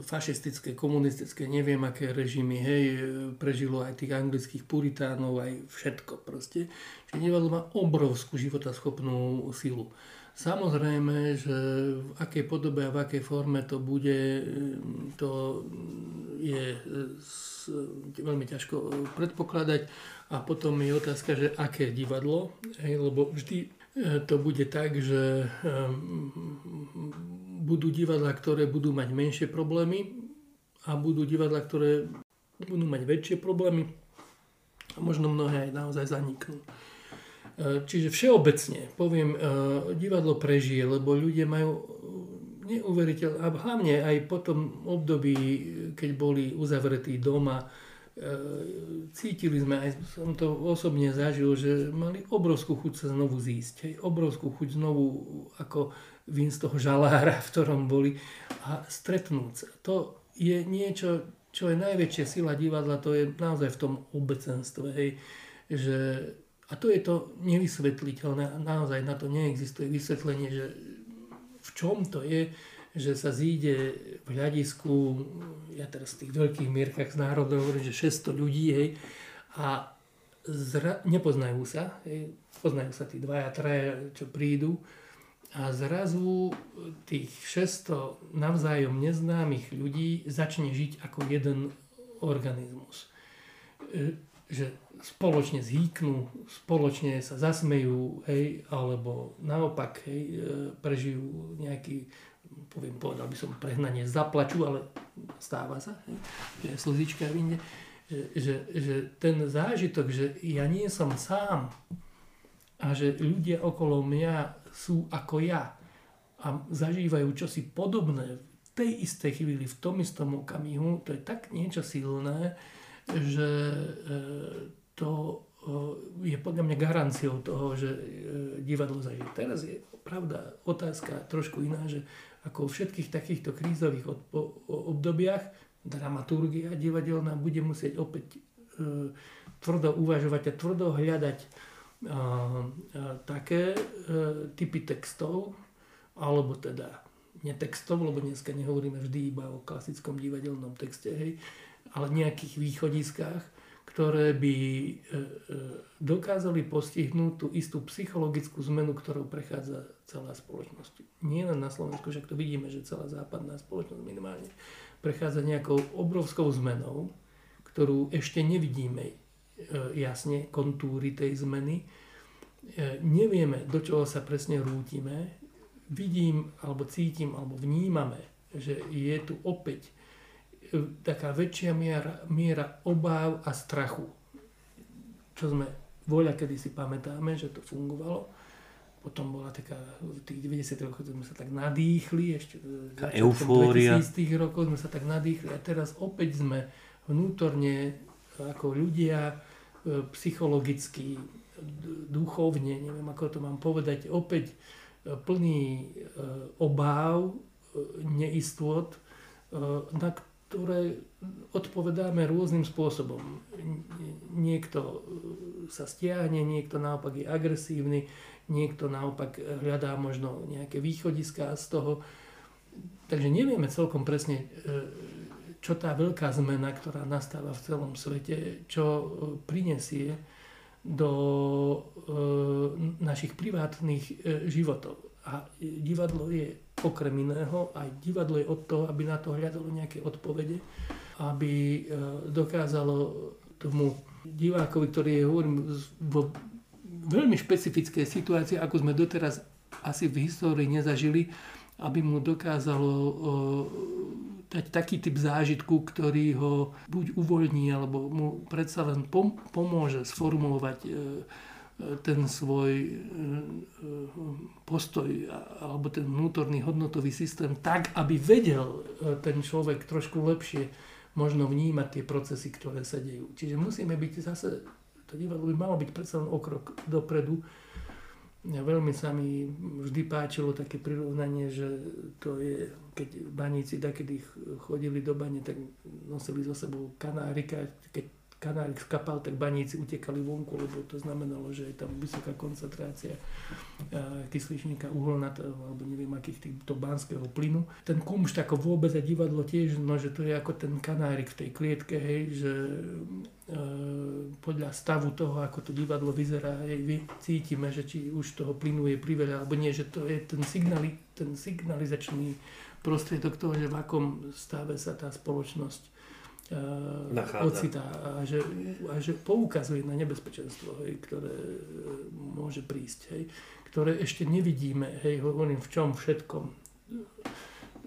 fašistické, komunistické, neviem aké režimy, hej, e, prežilo aj tých anglických puritánov, aj všetko proste. Čiže divadlo má obrovskú životaschopnú silu. Samozrejme, že v akej podobe a v akej forme to bude, e, to je e, veľmi ťažko e, predpokladať. A potom je otázka, že aké divadlo, lebo vždy e, to bude tak, že budú divadla, ktoré budú mať menšie problémy a budú divadla, ktoré budú mať väčšie problémy a možno mnohé aj naozaj zaniknú. E, Čiže všeobecne poviem, e, divadlo prežije, lebo ľudia majú neuveriteľné, a hlavne aj po tom období, keď boli uzavretí doma, cítili sme, aj som to osobne zažil, že mali obrovskú chuť sa znovu zísť, hej, obrovskú chuť znovu ako vín z toho žalára, v ktorom boli a stretnúť sa. To je niečo, čo je najväčšia sila divadla, to je naozaj v tom obecenstve, hej, že a to je to nevysvetliteľné, naozaj na to neexistuje vysvetlenie, že v čom to je, že sa zíde v hľadisku, ja teraz v tých veľkých mierkach z národov hovorím, že 600 ľudí, hej, a zra- nepoznajú sa, hej, poznajú sa tí dvaja, traja, čo prídu, a zrazu tých 600 navzájom neznámych ľudí začne žiť ako jeden organizmus. E, že spoločne zhýknú, spoločne sa zasmejú, hej, alebo naopak hej, e, prežijú nejaký, poviem, povedal by som prehnanie, zaplaču, ale stáva sa, hej, že je slzička v inde, že, že, že ten zážitok, že ja nie som sám a že ľudia okolo mňa sú ako ja a zažívajú čosi podobné v tej istej chvíli, v tom istom okamihu, to je tak niečo silné, že e, to e, je podľa mňa garanciou toho, že e, divadlo zažije. Teraz je pravda otázka trošku iná, že ako vo všetkých takýchto krízových obdobiach dramaturgia divadelná bude musieť opäť tvrdo uvažovať a tvrdo hľadať také typy textov, alebo teda netextov, lebo dneska nehovoríme vždy iba o klasickom divadelnom texte, hej, ale nejakých východiskách, ktoré by e, e, dokázali postihnúť tú istú psychologickú zmenu, ktorou prechádza celá spoločnosť. Nie len na Slovensku, však to vidíme, že celá západná spoločnosť minimálne prechádza nejakou obrovskou zmenou, ktorú ešte nevidíme e, jasne, kontúry tej zmeny. Nevieme, do čoho sa presne rútime. Vidím, alebo cítim, alebo vnímame, že je tu opäť taká väčšia miera, miera obáv a strachu. Čo sme voľa, kedy si pamätáme, že to fungovalo. Potom bola taká, v tých 90 rokoch sme sa tak nadýchli, ešte Tá eufória. v tých rokoch sme sa tak nadýchli a teraz opäť sme vnútorne ako ľudia e, psychologicky, duchovne, neviem ako to mám povedať, opäť e, plný e, obáv, neistôt, na ktoré odpovedáme rôznym spôsobom. Niekto e, sa stiahne, niekto naopak je agresívny, niekto naopak hľadá možno nejaké východiská z toho. Takže nevieme celkom presne, e, čo tá veľká zmena, ktorá nastáva v celom svete, čo e, prinesie do našich privátnych životov. A divadlo je okrem iného, aj divadlo je od toho, aby na to hľadalo nejaké odpovede, aby e, dokázalo tomu divákovi, ktorý je hovorím, vo veľmi špecifické situácie, ako sme doteraz asi v histórii nezažili, aby mu dokázalo dať taký typ zážitku, ktorý ho buď uvoľní, alebo mu predsa len pomôže sformulovať e, ten svoj e, e, postoj alebo ten vnútorný hodnotový systém tak, aby vedel e, ten človek trošku lepšie možno vnímať tie procesy, ktoré sa dejú. Čiže musíme byť zase, to divadlo by malo byť predsa len okrok dopredu. Ja veľmi sa mi vždy páčilo také prirovnanie, že to je, keď baníci takedy chodili do bane, tak nosili so sebou kanárika, keď kanárik skapal, tak baníci utekali vonku, lebo to znamenalo, že je tam vysoká koncentrácia kysličníka uholnatého, alebo neviem akých týchto banského plynu. Ten kumšt ako vôbec a divadlo tiež, no, že to je ako ten kanárik v tej klietke, hej, že e, podľa stavu toho, ako to divadlo vyzerá, hej, vy cítime, že či už toho plynu je priveľa, alebo nie, že to je ten, signali, ten signalizačný prostriedok toho, že v akom stave sa tá spoločnosť Nachádza. ocitá a že, a že poukazuje na nebezpečenstvo, hej, ktoré môže prísť, hej, ktoré ešte nevidíme, hej, hovorím v čom všetkom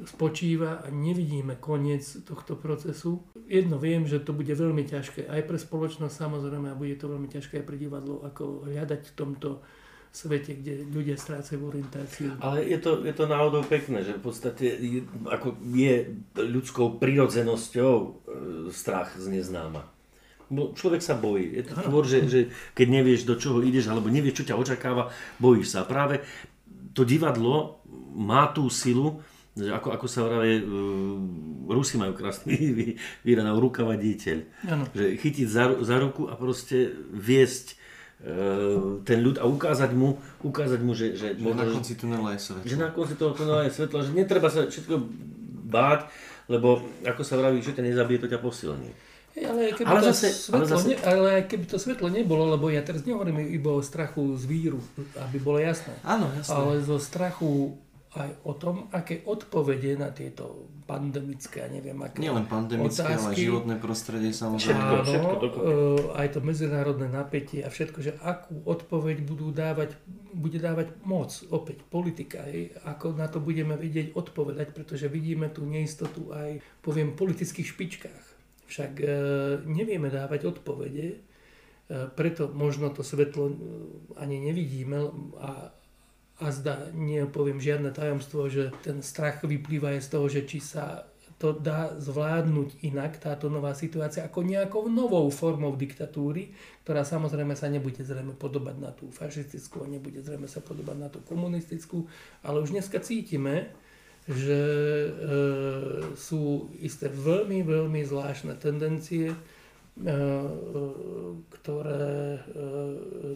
spočíva a nevidíme koniec tohto procesu. Jedno viem, že to bude veľmi ťažké aj pre spoločnosť samozrejme a bude to veľmi ťažké aj pre divadlo, ako hľadať v tomto svete, kde ľudia strácajú orientáciu. Ale je to, je to náhodou pekné, že v podstate je, ako je ľudskou prirodzenosťou e, strach z neznáma. Bo človek sa bojí. Je to tvor, že, že keď nevieš, do čoho ideš, alebo nevieš, čo ťa očakáva, bojíš sa. Práve to divadlo má tú silu, že ako, ako sa vraví, uh, Rusi majú krásny výranov rukava dieteľ. Že chytiť za, za ruku a proste viesť ten ľud a ukázať mu, ukázať mu že, že, že možno, na konci tunela je svetlo. Že na konci toho tunela je svetlo, že netreba sa všetko báť, lebo ako sa vraví, že ťa nezabije, to ťa posilní. Hey, ale, keby ale, to zase, svetlo ale, zase... ne, ale keby to svetlo nebolo, lebo ja teraz nehovorím iba o strachu z víru, aby bolo jasné. Áno, jasné. Ale zo strachu aj o tom, aké odpovede na tieto pandemické, ja neviem, aké Nielen pandemické, ale aj otázky. životné prostredie samozrejme. Všetko, Áno, všetko dokopy. e, aj to medzinárodné napätie a všetko, že akú odpoveď budú dávať, bude dávať moc, opäť politika, hej, ako na to budeme vedieť odpovedať, pretože vidíme tú neistotu aj, poviem, politických špičkách. Však e, nevieme dávať odpovede, e, preto možno to svetlo ani nevidíme a, a zdá, nepoviem žiadne tajomstvo, že ten strach vyplýva aj z toho, že či sa to dá zvládnuť inak, táto nová situácia, ako nejakou novou formou diktatúry, ktorá samozrejme sa nebude zrejme podobať na tú fašistickú nebude zrejme sa podobať na tú komunistickú, ale už dneska cítime, že e, sú isté veľmi, veľmi zvláštne tendencie, ktoré e,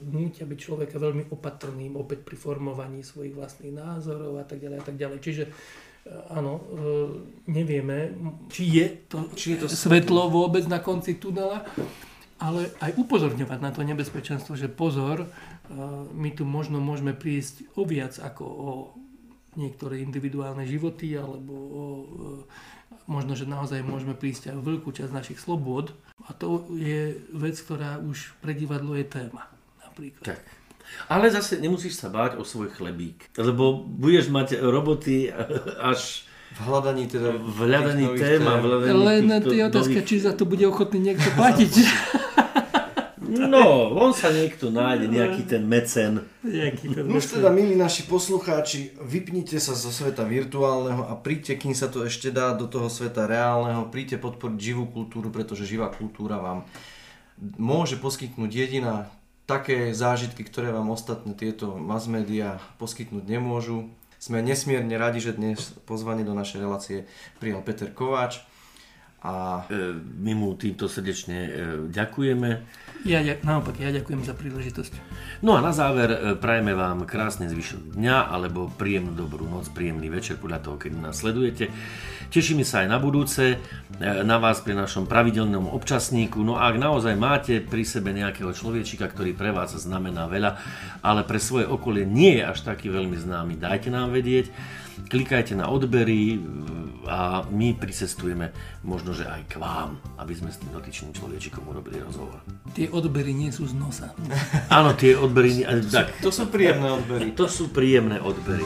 nútia byť človeka veľmi opatrným opäť pri formovaní svojich vlastných názorov a tak ďalej a tak ďalej. Čiže e, áno, e, nevieme, či je to, Či je to svetlo vôbec na konci tunela, ale aj upozorňovať na to nebezpečenstvo, že pozor, e, my tu možno môžeme prísť o viac ako o niektoré individuálne životy, alebo o, e, možno, že naozaj môžeme prísť aj o veľkú časť našich slobôd. A to je vec, ktorá už pre divadlo je téma. Napríklad. Tak. Ale zase nemusíš sa báť o svoj chlebík, lebo budeš mať roboty až V hľadaní teda... v hľadaní tých nových tém a v hľadaní Len je otázka, nových- či za to bude ochotný niekto platiť. No, on sa niekto nájde, nejaký ten mecen. Jaký ten No už teda, milí naši poslucháči, vypnite sa zo sveta virtuálneho a príďte, kým sa to ešte dá, do toho sveta reálneho. Príďte podporiť živú kultúru, pretože živá kultúra vám môže poskytnúť jediná také zážitky, ktoré vám ostatné tieto mass media poskytnúť nemôžu. Sme nesmierne radi, že dnes pozvanie do našej relácie prijal Peter Kováč. A E, My mu týmto srdečne e, ďakujeme. Ja, naopak, ja ďakujem za príležitosť. No a na záver e, prajeme vám krásny zvyšok dňa alebo príjemnú dobrú noc, príjemný večer podľa toho, keď nás sledujete. Tešíme sa aj na budúce, na vás pri našom pravidelnom občasníku. No a ak naozaj máte pri sebe nejakého človečika, ktorý pre vás znamená veľa, ale pre svoje okolie nie je až taký veľmi známy, dajte nám vedieť. Klikajte na odbery e, a my pricestujeme možno, že aj k vám, aby sme s tým dotyčným človečikom urobili rozhovor. Tie odbery nie sú z nosa. Áno, tie odbery, tak, to sú príjemné odbery. to sú príjemné odbery.